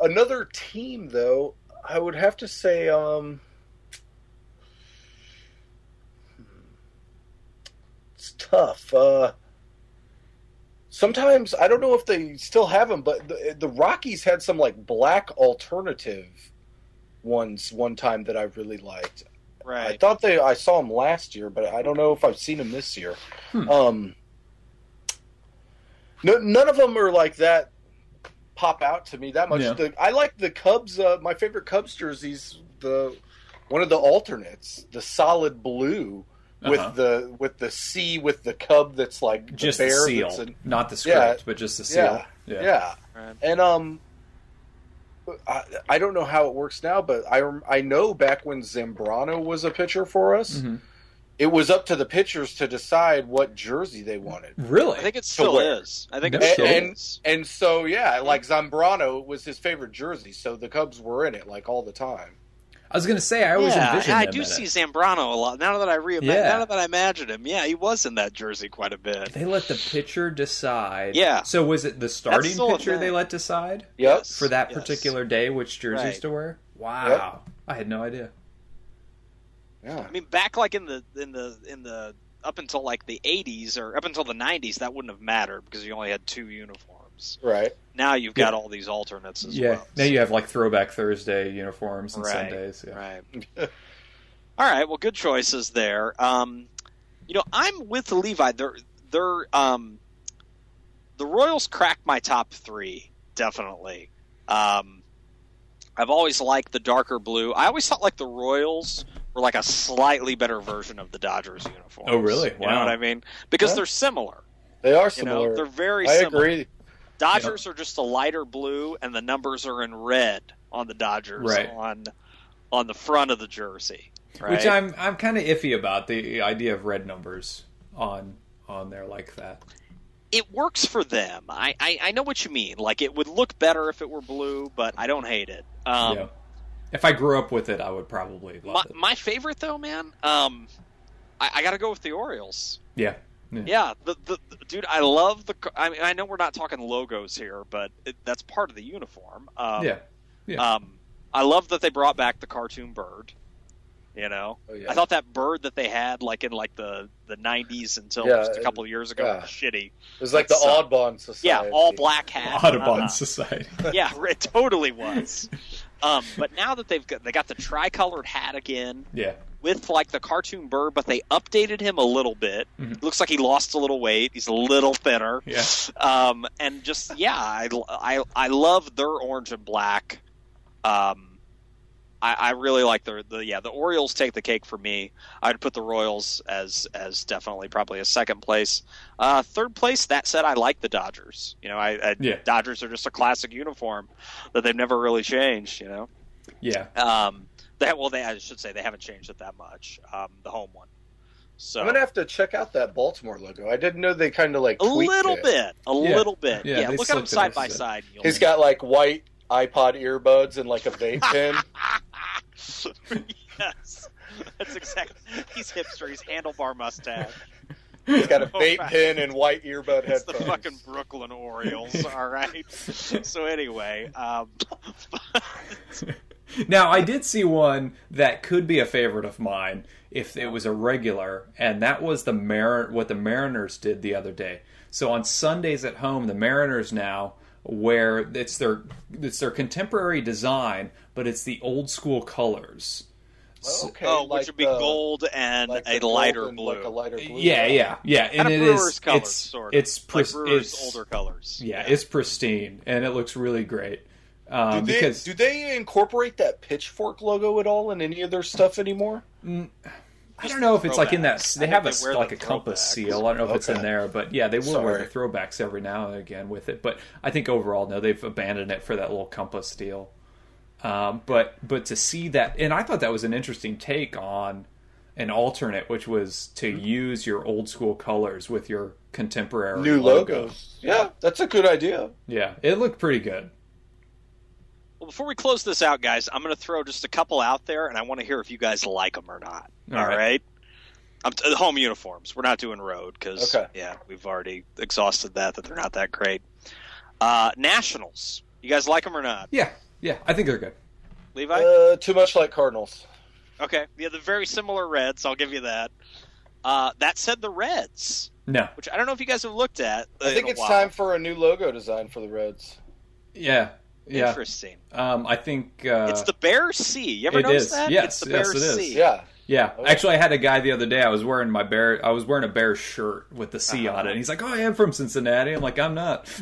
S2: another team, though, I would have to say, um, it's tough. Uh, sometimes I don't know if they still have them, but the, the Rockies had some like black alternative ones one time that I really liked. I thought they I saw them last year, but I don't know if I've seen them this year.
S3: Hmm.
S2: Um, no, none of them are like that. Pop out to me that much.
S3: Yeah.
S2: The, I like the Cubs. Uh, my favorite Cubs jerseys. The one of the alternates, the solid blue with
S3: Uh-huh.
S2: the with the C with the Cub that's like
S3: Just
S2: the
S3: the
S2: bear
S3: seal,
S2: in-
S3: not the script,
S2: Yeah.
S3: but just the seal.
S2: yeah,
S3: Yeah.
S2: yeah. And um, I, I don't know how it works now, but I I know back when Zambrano was a pitcher for us,
S3: Mhm.
S2: it was up to the pitchers to decide what jersey they wanted.
S3: Really?
S1: I think it still
S2: wear.
S1: is. I think
S3: No
S1: it still
S2: shit.
S1: is.
S2: And so yeah, like Zambrano was his favorite jersey, so the Cubs were in it like all the time.
S3: I was going to say I always
S1: yeah,
S3: envision
S1: I
S3: them
S1: do
S3: in
S1: see
S3: it.
S1: Zambrano a lot. Now that I re
S3: Yeah.
S1: now that I imagine him, yeah, he was in that jersey quite a bit.
S3: They let the pitcher decide.
S1: Yeah.
S3: So was it the starting
S1: still a
S3: pitcher they let decide
S2: Yep.
S1: Yes.
S3: for that
S1: Yes.
S3: particular day which jerseys
S1: Right.
S3: to wear? Wow. I had no idea.
S2: Yeah.
S1: I mean, back like in the in the in the up until like the '80s or up until the '90s, that wouldn't have mattered because you only had two uniforms.
S2: Right.
S1: Now you've got
S3: Yeah.
S1: all these alternates as
S3: Yeah.
S1: well.
S3: Now you have like throwback Thursday uniforms and
S1: Right.
S3: Sundays. Yeah.
S1: Right. All right. Well, good choices there. Um, you know, I'm with Levi. They're they're um, the Royals cracked my top three definitely. Um, I've always liked the darker blue. I always thought like the Royals were like a slightly better version of the Dodgers uniform.
S3: Oh, really?
S1: You know what I mean? Because
S2: Yeah.
S1: they're similar.
S2: They are
S1: You
S2: similar.
S1: know, they're very
S2: I
S1: similar.
S2: agree.
S1: Dodgers are just a lighter blue, and the numbers are in red on the Dodgers
S3: Right.
S1: on on the front of the jersey. Right?
S3: Which I'm I'm kind of iffy about the idea of red numbers on on there like that.
S1: it works for them. I, I I know what you mean. Like it would look better if it were blue, but I don't hate it. Um,
S3: yeah. If I grew up with it, I would probably love
S1: my,
S3: it.
S1: my favorite though, man. Um, I, I got to go with the Orioles.
S3: Yeah.
S1: Yeah, the, the, the- dude, I love the. I mean, I know we're not talking logos here, but it, that's part of the uniform. Um,
S3: Yeah. Yeah.
S1: Um, I love that they brought back the cartoon bird. You know,
S2: Oh, yeah.
S1: I thought that bird that they had, like in like the the '90s until
S2: Yeah,
S1: just a couple of years ago,
S2: yeah.
S1: was shitty.
S2: It was like the
S1: That's, uh,
S2: Audubon Society.
S1: Yeah, all black hat.
S3: Audubon
S1: uh,
S3: Society.
S1: yeah, it totally was. Um, but now that they've got they got the tricolored hat again
S3: Yeah.
S1: With like the cartoon bird, but they updated him a little bit.
S3: Mhm.
S1: Looks like he lost a little weight. He's a little thinner.
S3: Yeah.
S1: Um, and just yeah, I, I I love their orange and black Um, I, I really like the the yeah the Orioles take the cake for me. I'd put the Royals as as definitely probably a second place. Uh, third place. That said, I like the Dodgers. You know, I, I
S3: Yeah.
S1: Dodgers are just a classic uniform that they've never really changed. You know,
S3: Yeah.
S1: um, that well they I should say they haven't changed it that much. Um, the home one. So
S2: I'm gonna have to check out that Baltimore logo. I didn't know they kind of like
S1: a little
S2: it.
S1: bit, a
S3: Yeah.
S1: little bit.
S3: Yeah,
S1: Yeah, look at them side by side. and you'll
S2: He's got like white iPod earbuds and like a vape pen.
S1: yes, that's exactly. He's hipster. He's handlebar mustache.
S2: He's got a vape
S1: right.
S2: pen and white earbud
S1: It's the fucking Brooklyn Orioles. All right. So anyway, um,
S3: Now, I did see one that could be a favorite of mine if it was a regular, and that was the Mar- what the Mariners did the other day. So on Sundays at home, the Mariners now wear it's their it's their contemporary design, but it's the old school colors.
S2: Oh, okay,
S1: oh,
S2: like
S1: which would be
S2: the-
S1: gold and
S2: like
S1: a
S2: the
S1: lighter
S2: gold and
S1: blue.
S2: like a lighter blue.
S3: Yeah, yeah, yeah, and
S1: kind
S3: it
S1: of
S3: is
S1: Brewers colors,
S3: it's
S1: sort of.
S3: it's
S1: like Brewers
S3: it's-
S1: older colors.
S3: Yeah, it's pristine and it looks really great. Um,
S2: Do they,
S3: because
S2: do they incorporate that pitchfork logo at all in any of their stuff anymore?
S3: I don't know if it's like in that. They
S1: I
S3: have a
S1: they
S3: like a compass seal. I don't know if it's in there, but yeah, they will wear
S2: Sorry.
S3: the throwbacks every now and again with it. But I think overall, no, they've abandoned it for that little compass deal. Um, but but to see that, and I thought that was an interesting take on an alternate, which was to use your old school colors with your contemporary
S2: New
S3: logo.
S2: logos. Yeah, that's a good idea.
S3: Yeah, it looked pretty good.
S1: Well, before we close this out, guys, I'm going to throw just a couple out there, and I want to hear if you guys like them or not.
S3: All
S1: All
S3: right.
S1: right. I'm t- home uniforms. We're not doing road because
S2: Okay.
S1: yeah, we've already exhausted that. That they're not that great. Uh, Nationals. You guys like them or not?
S3: Yeah, yeah, I think they're good.
S1: Levi.
S2: Uh, too much like Cardinals.
S1: okay. Yeah, the very similar Reds. I'll give you that. Uh, that said, the Reds,
S3: No,
S1: which I don't know if you guys have looked at.
S2: I think it's
S1: while.
S2: time for a new logo design for the Reds.
S3: yeah, yeah.
S1: Interesting.
S3: Um, I think uh,
S1: it's the Bear C. You ever
S3: it
S1: notice
S3: is.
S1: that?
S3: Yes,
S1: it's the
S3: yes,
S1: Bear
S3: it is.
S1: C.
S2: Yeah.
S3: Yeah,
S2: Oh.
S3: actually, I had a guy the other day. I was wearing my bear. I was wearing a bear shirt with the C on
S1: Uh-huh.
S3: it. And he's like, "Oh, I am from Cincinnati." I'm like, "I'm not."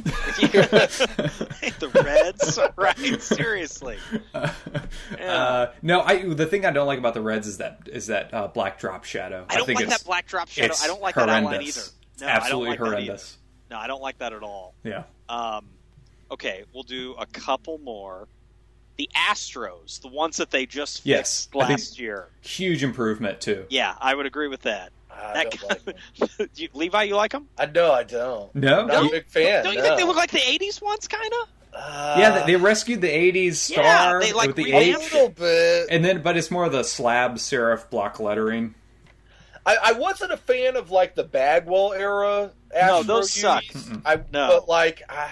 S1: the Reds, right? Seriously.
S3: uh, no, I. The thing I don't like about the Reds is that is that uh, black drop shadow.
S1: I don't
S3: think
S1: like
S3: it's
S1: that black drop shadow. I don't like that outline either.
S3: horrendous.
S1: No, I don't
S3: Absolutely
S1: like that either.
S3: horrendous.
S1: No, I don't like that at all.
S3: Yeah.
S1: Um, okay, we'll do a couple more. The Astros, the ones that they just fixed
S3: Yes, I think-
S1: last year.
S3: Huge improvement too.
S1: Yeah, I would agree with that.
S2: I
S1: That
S2: don't like them.
S1: you, Levi, you like them?
S2: I know I don't.
S3: No,
S2: I'm not
S3: You-
S2: a big fan.
S1: Don't you
S2: no.
S1: think they look like the '80s ones, kind of?
S2: Uh,
S3: yeah, they, they rescued the '80s
S1: Yeah,
S3: star
S1: they, like,
S3: with the
S2: a
S3: H,
S2: little bit.
S3: and then but it's more of the slab serif block lettering.
S2: I, I wasn't a fan of like the Bagwell era.
S1: No, those suck.
S2: I
S1: No.
S2: but like I,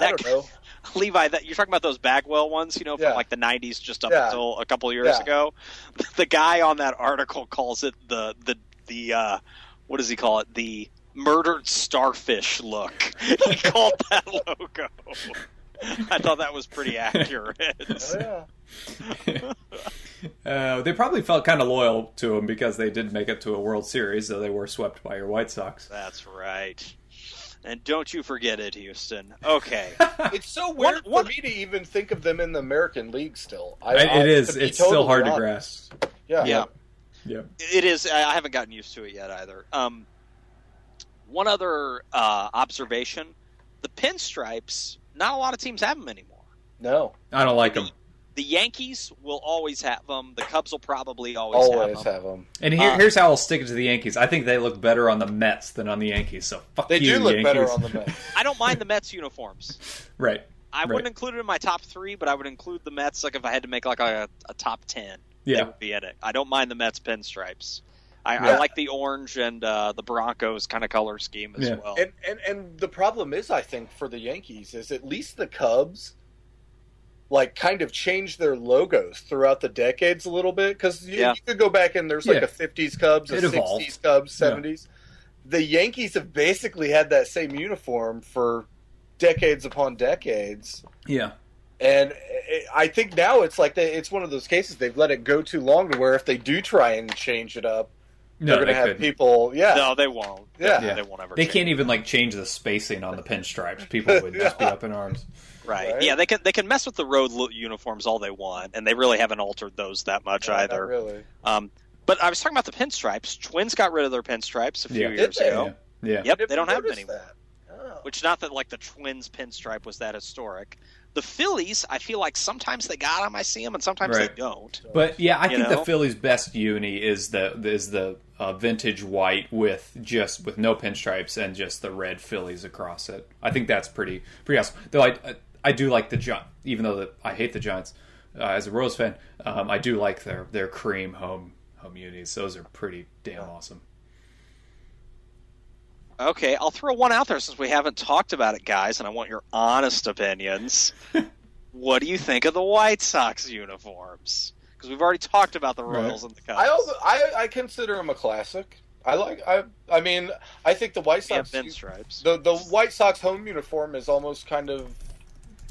S2: I don't know.
S1: Levi, that you're talking about those Bagwell ones, you know, from
S2: Yeah.
S1: like the '90s, just up
S2: Yeah.
S1: until a couple years
S2: Yeah.
S1: ago. The guy on that article calls it the the the uh, what does he call it? The murdered starfish look. he called that logo. I thought that was pretty accurate.
S2: Oh, yeah.
S3: Uh, they probably felt kind of loyal to him because they did make it to a World Series, though they were swept by your White Sox.
S1: That's right. And don't you forget it, Houston. Okay.
S2: It's so
S1: One-
S2: weird
S1: one-
S2: for me to even think of them in the American League. Still, I,
S3: It-
S2: I-
S3: it is.
S2: to be
S3: It's still
S2: totally
S3: hard to grasp.
S2: Yeah.
S1: Yeah.
S3: Yeah.
S1: It is. I I haven't gotten used to it yet either. Um, one other uh, observation: the pinstripes. Not a lot of teams have them anymore.
S2: No,
S3: I don't like them.
S1: The Yankees will always have them. The Cubs will probably always,
S2: always
S1: have them.
S2: have them.
S3: And here,
S1: Uh,
S3: here's how I'll stick it to the Yankees. I think they look better on the Mets than on the Yankees. So fuck
S2: They
S3: you,
S2: do look
S3: Yankees.
S2: better on the Mets.
S1: I don't mind the Mets uniforms.
S3: right.
S1: I
S3: Right.
S1: wouldn't include it in my top three, but I would include the Mets. Like if I had to make like a, a top ten, they
S3: Yeah.
S1: would be in it. I don't mind the Mets pinstripes. I, I like the orange and uh, the Broncos kind of color scheme as
S3: Yeah.
S1: well.
S2: And, and and the problem is, I think, for the Yankees is at least the Cubs, like, kind of changed their logos throughout the decades a little bit because you,
S1: Yeah.
S2: you could go back and there's like
S3: Yeah.
S2: a '50s Cubs, a
S3: It evolved.
S2: '60s Cubs,
S3: Yeah.
S2: '70s. The Yankees have basically had that same uniform for decades upon decades.
S3: Yeah.
S2: And it- I think now it's like they, it's one of those cases they've let it go too long to where if they do try and change it up,
S3: No,
S2: they're going
S3: they
S2: to have
S3: couldn't.
S2: people. Yeah,
S1: no, they won't.
S2: Yeah.
S1: They-
S3: Yeah.
S1: they won't ever.
S3: They can't even like change the spacing on the pinstripes. People would just be up in arms.
S1: Right.
S2: Right?
S1: Yeah, they can they can mess with the road lo- uniforms all they want, and they really haven't altered those that much
S2: No, not
S1: either.
S2: really.
S1: Um, but I was talking about the pinstripes. Twins got rid of their pinstripes a few
S3: Yeah.
S1: Years ago.
S3: Yeah. Yeah.
S1: Yep, they don't have them anymore.
S2: that. Oh.
S1: Which not that like the Twins pinstripe was that historic. The Phillies, I feel like sometimes they got them. I see them, and sometimes
S3: Right.
S1: they don't.
S3: But yeah, I
S1: You
S3: think
S1: know?
S3: the Phillies' best uni is the is the uh, vintage white with just with no pinstripes and just the red Phillies across it. I think that's pretty pretty awesome. Though I I, I do like the Giants, even though the, I hate the Giants uh, as a Rose fan. Um, I do like their their cream home home unis. Those are pretty damn awesome.
S1: Okay, I'll throw one out there since we haven't talked about it, guys, and I want your honest opinions. what do you think of the White Sox uniforms? Because we've already talked about the
S3: Right.
S1: Royals and the Cubs.
S2: I, also, I I consider them a classic. I like I I mean I think the White
S1: We have
S2: Sox
S1: pinstripes.
S2: the the White Sox home uniform is almost kind of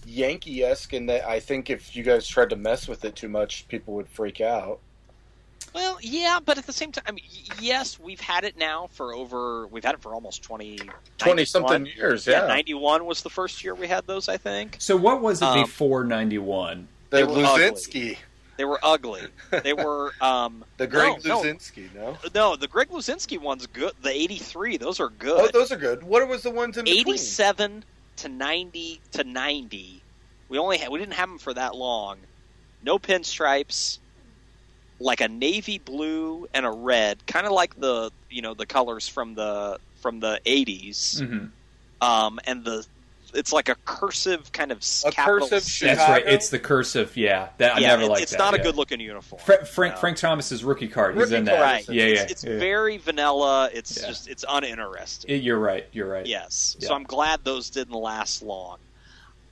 S2: Yankee esque in that I think if you guys tried to mess with it too much, people would freak out.
S1: Well, yeah, but at the same time, I mean, yes, we've had it now for over, we've had it for almost 20,
S2: 20 something years.
S1: Yeah.
S2: yeah.
S1: 91 was the first year we had those, I think.
S3: So what was it
S1: um,
S3: before 91?
S2: The Luzinski.
S1: They were ugly. They were um,
S2: the Greg
S1: no,
S2: Luzinski. No,
S1: no, the Greg Luzinski one's good. The '83, those are good.
S2: Oh, those are good. What was the ones in
S1: '87? To ninety to ninety. We only had, we didn't have them for that long. No pinstripes. Like a navy blue and a red, kind of like the you know the colors from the from the 80s
S3: Mm-hmm.
S1: um, and the it's like a cursive kind of
S2: A
S1: capital
S2: cursive
S1: C.
S3: That's right. It's the cursive. Yeah, that I never
S1: it-
S3: liked
S1: it's
S3: that.
S1: not a good looking uniform.
S3: Fra- Frank
S1: No.
S3: Frank Thomas's rookie card. He's
S2: Rookie
S3: in that.
S1: Right.
S3: Yeah,
S1: it's,
S3: yeah.
S1: it's
S3: yeah.
S1: very vanilla. It's
S3: Yeah.
S1: just it's uninteresting.
S3: It- you're right. You're right.
S1: Yes.
S3: Yeah.
S1: So I'm glad those didn't last long.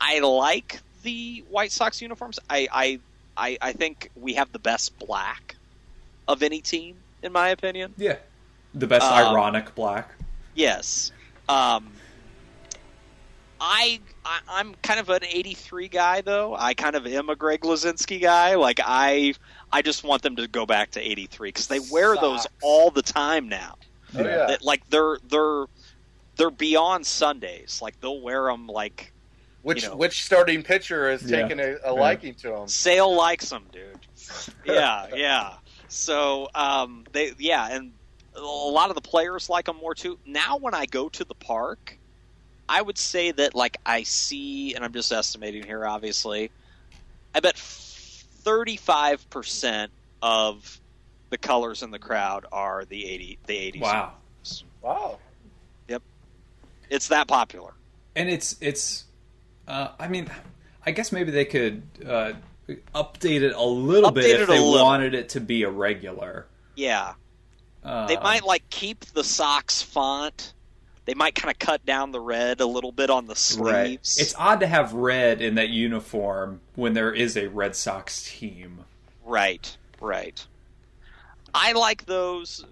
S1: I like the White Sox uniforms. I I, I, I think we have the best black of any team, in my opinion.
S3: Yeah. The best
S1: Um,
S3: ironic black.
S1: Yes. Um, I, I I'm kind of an '83 guy, though. I kind of am a Greg Luzinski guy. Like I I just want them to go back to '83 because they wear those all the time now.
S2: Oh, yeah.
S1: That- like they're they're they're beyond Sundays. Like they'll wear them like
S2: Which
S1: you know.
S2: which starting pitcher has
S3: Yeah.
S2: taken a, a liking to him?
S1: Sale likes them, dude. Yeah, yeah. So um, they yeah, and a lot of the players like them more too. Now when I go to the park, I would say that like I see, and I'm just estimating here, obviously. I bet thirty five percent of the colors in the crowd are the eighty the eighties.
S3: Wow.
S2: Wow. Yep.
S1: It's that popular.
S3: And it's it's. Uh, I mean, I guess maybe they could uh, update it a little bit
S1: Update
S3: if
S1: it
S3: they
S1: little.
S3: wanted it to be a regular.
S1: Yeah.
S3: Uh,
S1: They might like keep the socks font. They might kind of cut down the red a little bit on the
S3: Right.
S1: sleeves.
S3: It's odd to have red in that uniform when there is a Red Sox team.
S1: right, right. I like those.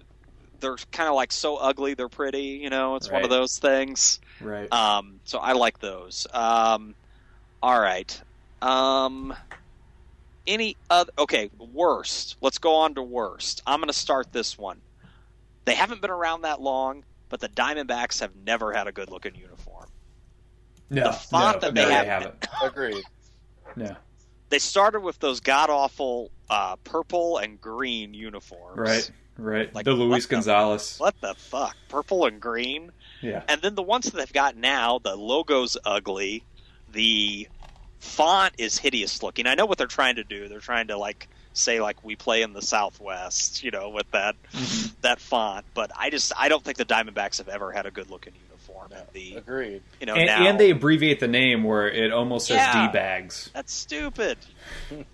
S1: They're kind of like so ugly they're pretty. You know, it's one of those things.
S3: Right.
S1: Um, so I like those. Um, all right. Um, any other? Okay, worst. Let's go on to worst. I'm going to start this one. They haven't been around that long, but the Diamondbacks have never had a good looking uniform.
S3: no,
S1: the font
S3: no,
S1: that
S3: no,
S1: they have-
S3: haven't.
S2: Agreed.
S3: No.
S1: They started with those god awful uh, purple and green uniforms.
S3: Right. Right.
S1: Like,
S3: the Luis
S1: what the-
S3: Gonzalez.
S1: What the fuck? Purple and green?
S3: Yeah.
S1: And then the ones that they've got now, the logo's ugly. The font is hideous looking. I know what they're trying to do. They're trying to like say like we play in the Southwest, you know, with that
S3: Mhm.
S1: that font. But I just I don't think the Diamondbacks have ever had a good looking uniform. And the
S2: Agreed.
S1: you know
S3: and,
S1: now
S3: and they abbreviate the name where it almost says
S1: Yeah.
S3: D bags.
S1: that's stupid.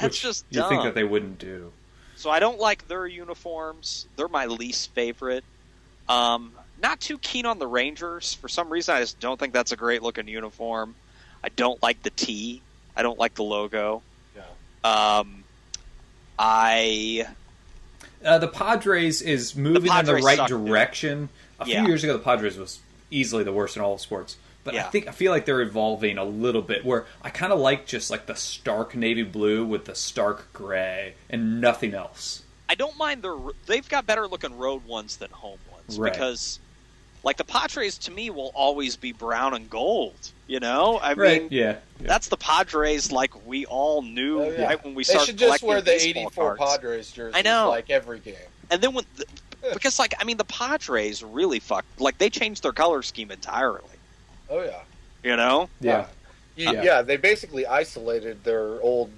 S1: That's
S3: which
S1: just
S3: you
S1: dumb.
S3: think that they wouldn't do.
S1: So I don't like their uniforms. They're my least favorite. Um, not too keen on the Rangers. For some reason, I just don't think that's a great looking uniform. I don't like the T. I don't like the logo.
S2: Yeah.
S1: Um, I
S3: Uh, the Padres is moving in the
S1: Padres
S3: right
S1: suck, dude.
S3: direction. A few
S1: Yeah.
S3: years ago, the Padres was easily the worst in all of sports. But I think I feel like they're evolving a little bit. Where I kind of like just like the stark navy blue with the stark gray and nothing else.
S1: I don't mind their. They've got better looking road ones than home ones
S3: Right.
S1: because like the Padres to me will always be brown and gold. You know, I
S3: Right.
S1: mean,
S3: yeah. yeah.
S1: that's the Padres like we all knew
S2: Oh, yeah.
S1: right when we
S2: They
S1: started
S2: should just wear the '84. Padres jerseys
S1: I know.
S2: like every game.
S1: And then when, the, because like I mean, the Padres really fucked. Like they changed their color scheme entirely.
S2: Oh yeah.
S1: You know,
S3: yeah.
S2: Uh, you-
S3: Yeah.
S2: yeah, they basically isolated their old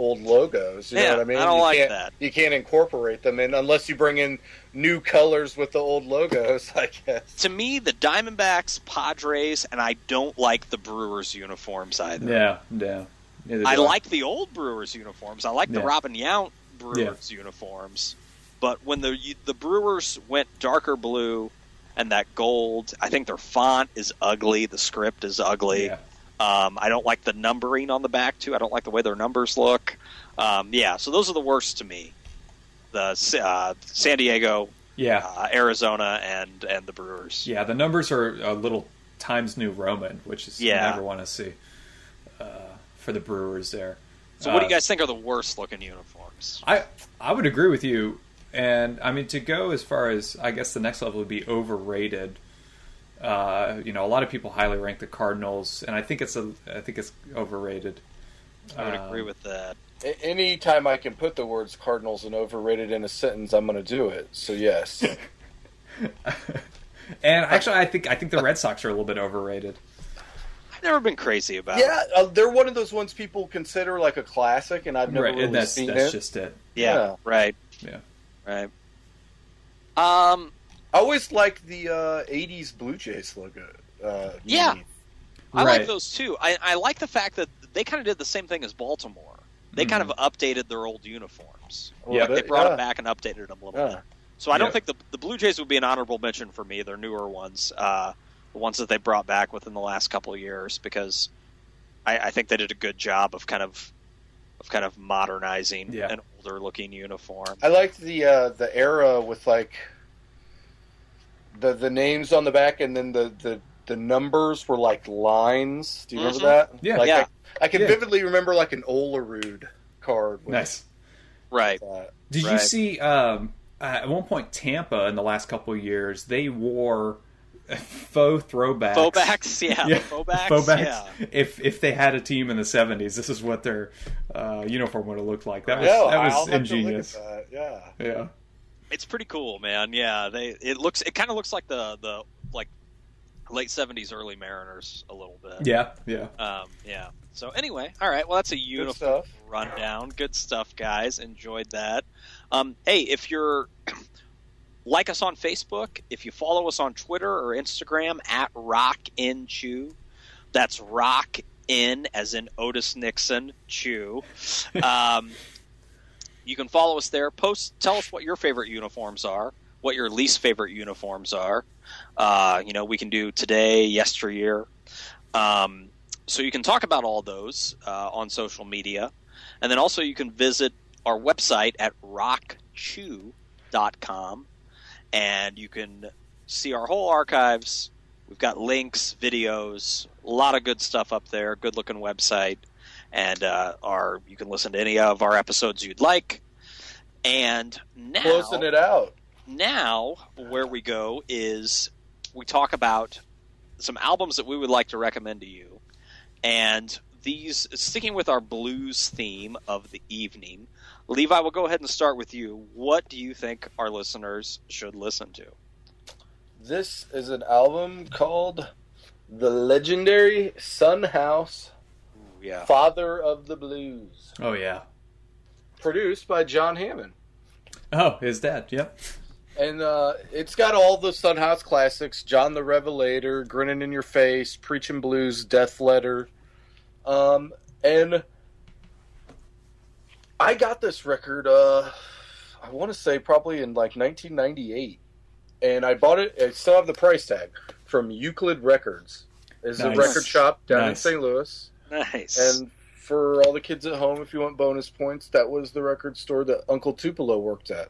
S2: old logos. You
S1: Yeah,
S2: know what I mean?
S1: I don't
S2: you
S1: like
S2: can't,
S1: that.
S2: You can't incorporate them in unless you bring in new colors with the old logos. I guess.
S1: to me, the Diamondbacks, Padres, and I don't like the Brewers uniforms either.
S3: Yeah. Yeah. Neither
S1: I
S3: do
S1: like the old Brewers uniforms. I like the Robin Yount Brewers uniforms. But when the the Brewers went darker blue and that gold, I think their font is ugly. The script is ugly.
S3: Yeah.
S1: Um, I don't like the numbering on the back too. I don't like the way their numbers look. Um, yeah, so those are the worst to me. The uh, San Diego,
S3: Yeah.
S1: uh, Arizona, and and the Brewers.
S3: Yeah, the numbers are a little Times New Roman, which is
S1: Yeah.
S3: you never want to see uh, for the Brewers there.
S1: So, what do
S3: Uh,
S1: you guys think are the worst looking uniforms?
S3: I I would agree with you, and I mean to go as far as I guess the next level would be overrated. Uh, you know, a lot of people highly rank the Cardinals, and I think it's a I think it's overrated.
S1: I would
S3: Um,
S1: agree with that.
S2: A- Anytime I can put the words Cardinals and overrated in a sentence, I'm going to do it. So yes,
S3: and actually, I think I think the Red Sox are a little bit overrated.
S1: I've never been crazy about.
S2: yeah, uh, they're one of those ones people consider like a classic, and I've never
S3: right,
S2: really
S3: and that's
S2: seen
S3: that's
S2: it.
S3: just it.
S1: Yeah,
S2: Yeah.
S1: right.
S3: Yeah.
S1: Right. Um.
S2: I always liked the uh, '80s Blue Jays logo. Uh,
S1: Yeah.
S2: unique.
S1: I
S3: Right.
S1: like those too. I, I like the fact that they kind of did the same thing as Baltimore. They kind of updated their old uniforms.
S2: A little
S3: Yeah,
S1: They brought
S2: yeah.
S1: them back and updated them a little
S2: Yeah.
S1: bit. So I don't
S3: Yeah.
S1: think the the Blue Jays would be an honorable mention for me. They're newer ones, uh, the ones that they brought back within the last couple of years, because I, I think they did a good job of kind of of kind of modernizing
S3: Yeah.
S1: an older looking uniform.
S2: I liked the uh, the era with like the the names on the back, and then the the, the numbers were like lines. Do you remember
S1: Mhm.
S2: that?
S3: Yeah.
S2: like,
S1: Yeah.
S2: I, I can
S3: Yeah.
S2: vividly remember like an Olerud card. With
S3: Nice.
S1: Right.
S2: that.
S3: Did you see um, uh, at one point Tampa in the last couple of years they wore faux throwbacks.
S1: Faux backs, yeah.
S3: Yeah,
S1: the Faux backs,
S3: faux backs.
S1: yeah.
S3: If if they had a team in the seventies, this is what their uh, uniform would have looked like. That was
S2: Yeah,
S3: that was
S2: I'll have to look at
S3: ingenious.
S2: that, Yeah.
S3: Yeah,
S1: It's pretty cool, man. Yeah, they it looks it kind of looks like the the like late seventies, early Mariners a little bit.
S3: yeah, yeah.
S1: Um, yeah. So anyway, all right. Well, that's a
S2: Good
S1: uniform
S2: stuff.
S1: rundown. Good stuff, guys. Enjoyed that. Um, hey, if you're like us on Facebook, if you follow us on Twitter or Instagram at Rock in Chew, that's Rock in as in Otis Nixon Chew. Um, you can follow us there. Post, tell us what your favorite uniforms are, what your least favorite uniforms are. Uh, you know, we can do today, yesteryear. Um, so you can talk about all those uh, on social media. And then also you can visit our website at rockchew.com and you can see our whole archives. We've got links, videos, a lot of good stuff up there, good looking website. And uh, our you can listen to any of our episodes you'd like. And now
S2: Closing it out.
S1: now where we go is we talk about some albums that we would like to recommend to you and these sticking with our blues theme of the evening levi will go ahead and start with you what do you think our listeners should listen to
S2: This is an album called The Legendary Son House
S1: yeah
S2: Father of the Blues.
S3: Oh yeah.
S2: Produced by John Hammond.
S3: Oh, his dad. Yep.
S2: And uh, it's got all the Son House classics: John the Revelator, "Grinning in Your Face," "Preaching Blues," "Death Letter," um, and I got this record. Uh, I want to say probably in like 1998, and I bought it. I still have the price tag from Euclid Records. Is
S3: Nice.
S2: a record shop down in St. Louis,
S1: nice
S2: and for all the kids at home, if you want bonus points, that was the record store that Uncle Tupelo worked at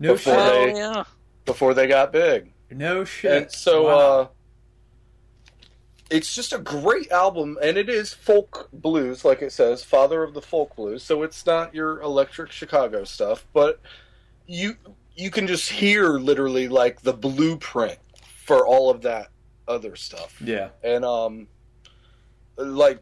S3: No
S2: Before
S3: shit.
S1: oh
S2: they-
S1: yeah
S2: before they got big.
S3: No shit.
S2: And so
S3: Wow.
S2: uh it's just a great album and it is folk blues like it says, father of the folk blues. So it's not your electric Chicago stuff, but you you can just hear literally like the blueprint for all of that other stuff.
S3: Yeah.
S2: And um, like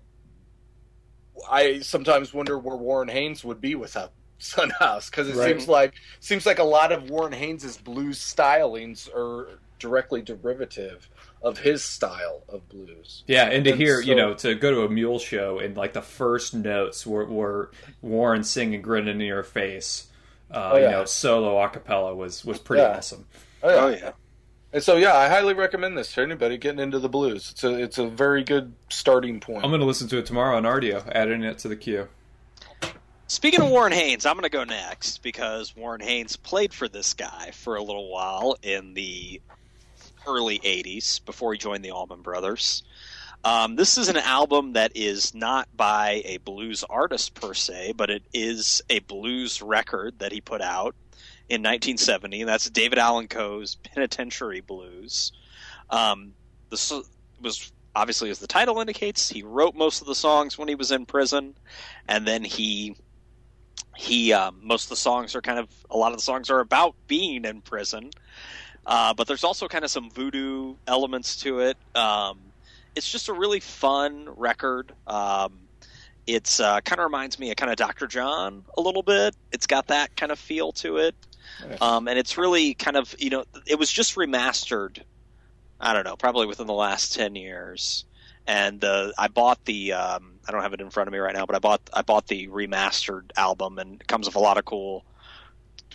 S2: I sometimes wonder where Warren Haynes would be without Son House because it
S3: Right.
S2: seems like seems like a lot of Warren Haynes's blues stylings are directly derivative of his style of blues.
S3: Yeah, and to
S2: And
S3: hear, you know, to go to a mule show and like the first notes were, were Warren singing "Grinning in Your Face," uh,
S2: Oh,
S3: you know, solo a cappella was was pretty
S2: Yeah.
S3: awesome.
S2: Oh yeah.
S1: Oh yeah.
S2: And so yeah, I highly recommend this to anybody getting into the blues. It's a it's a very good starting point.
S3: I'm going to listen to it tomorrow on Rdio, adding it to the queue.
S1: Speaking of Warren Haynes, I'm going to go next because Warren Haynes played for this guy for a little while in the early 80s before he joined the Allman Brothers. Um, this is an album that is not by a blues artist per se, but it is a blues record that he put out in 1970. And that's David Allen Coe's Penitentiary Blues. Um, this was obviously, as the title indicates, he wrote most of the songs when he was in prison, and then he he um, most of the songs are kind of a lot of the songs are about being in prison uh, but there's also kind of some voodoo elements to it um, it's just a really fun record um, it's uh, kind of reminds me of kind of dr john a little bit it's got that kind of feel to it. Um, and it's really kind of you know it was just remastered i don't know probably within the last 10 years and uh, I bought the um, I don't have it in front of me right now, but I bought I bought the remastered album, and it comes with a lot of cool,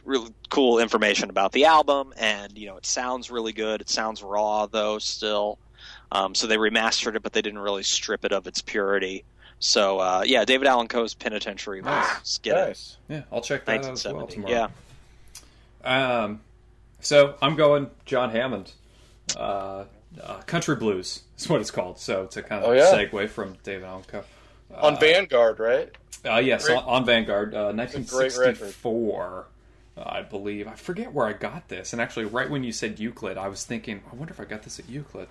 S1: really cool information about the album, and you know it sounds really good. It sounds raw though still, um, so they remastered it, but they didn't really strip it of its purity. So uh, yeah, David Allen Coe's Penitentiary
S3: Nice.
S1: was get it.
S3: Ah, Yeah, I'll check that out as well tomorrow.
S1: yeah,
S3: Um, so I'm going John Hammond. Uh, uh, country blues is what it's called. So to kind of
S2: Oh, yeah.
S3: segue from David Allen Coe.
S2: On Vanguard, right?
S3: Uh, yes,
S2: Great.
S3: on, Vanguard, uh, 1964, uh, I believe. I forget where I got this, and actually, right when you said Euclid, I was thinking, I wonder if I got this at Euclid.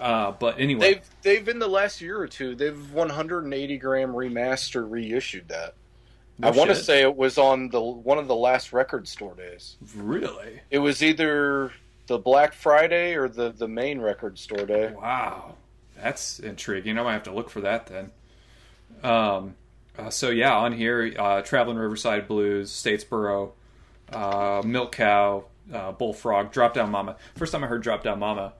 S3: Uh, but anyway,
S2: They've they've in the last year or two they've 180 gram remaster reissued that.
S3: No
S2: I want to say it was on the one of the last record store days.
S3: really,
S2: It was either the Black Friday or the the main record store day.
S3: wow, that's intriguing. I might have to look for that then. Um, uh, so yeah, on here, uh, Traveling Riverside Blues, Statesboro, uh, Milk Cow, uh, Bullfrog, Drop Down Mama. First time I heard Drop Down Mama,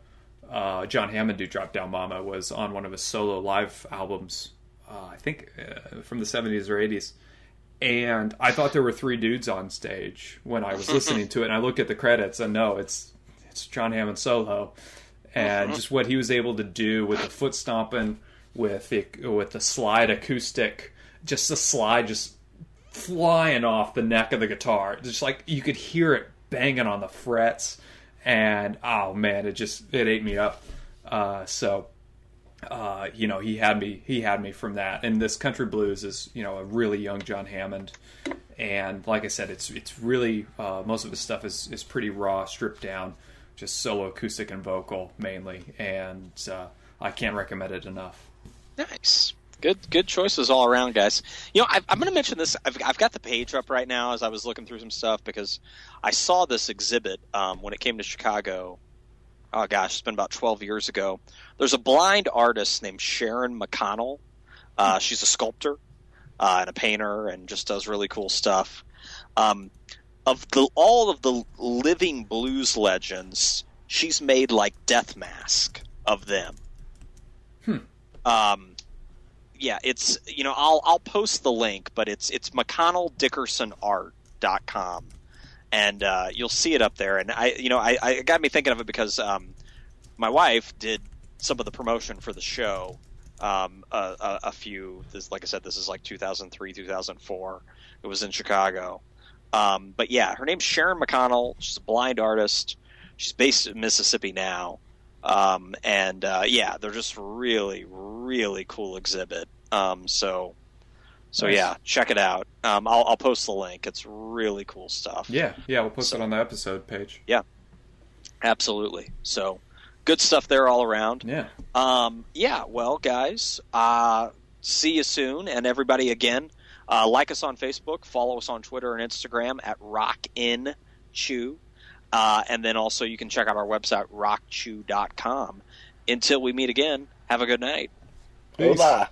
S3: uh, John Hammond do Drop Down Mama was on one of his solo live albums, uh, I think uh, from the 70s or 80s. And I thought there were three dudes on stage when I was listening to it. And I looked at the credits, and no, it's it's John Hammond solo, and just what he was able to do with the foot stomping, with the with the slide acoustic, just the slide just flying off the neck of the guitar, just like you could hear it banging on the frets, and oh man, it just it ate me up. Uh, so uh, you know, he had me he had me from that. And this country blues is, you know, a really young John Hammond. And like I said, it's it's really uh, most of his stuff is is pretty raw, stripped down, just solo acoustic and vocal mainly. And uh, I can't recommend it enough.
S1: Nice. Good, good choices all around, guys. You know, I, I'm going to mention this. I've, I've got the page up right now as I was looking through some stuff because I saw this exhibit um, when it came to Chicago. Oh gosh, it's been about 12 years ago. There's a blind artist named Sharon McConnell. Uh, she's a sculptor uh, and a painter, and just does really cool stuff. Um, of the all of the living blues legends, she's made like death mask of them. Um, yeah, it's you know I'll I'll post the link, but it's it's McConnelldickersonart.com, and uh, you'll see it up there. And I you know I, I got me thinking of it because um, my wife did some of the promotion for the show. Um, a, a, a few, this, like I said, this is like 2003, 2004. It was in Chicago. Um, but yeah, her name's Sharon McConnell. She's a blind artist. She's based in Mississippi now. Um, and uh, yeah, they're just really, really cool exhibit. Um, so, so
S3: Nice.
S1: yeah, check it out. Um, I'll, I'll post the link. It's really cool stuff.
S3: Yeah, yeah, we'll post
S1: So-
S3: it on the episode page.
S1: Yeah, absolutely. So, good stuff there all around.
S3: Yeah.
S1: Um, yeah, well, guys, uh, see you soon. And everybody, again, uh, like us on Facebook, follow us on Twitter and Instagram at Rock In Chew. Uh, and then also you can check out our website, rockchew.com. Until we meet again, have a good night.
S3: Peace.
S2: Hola.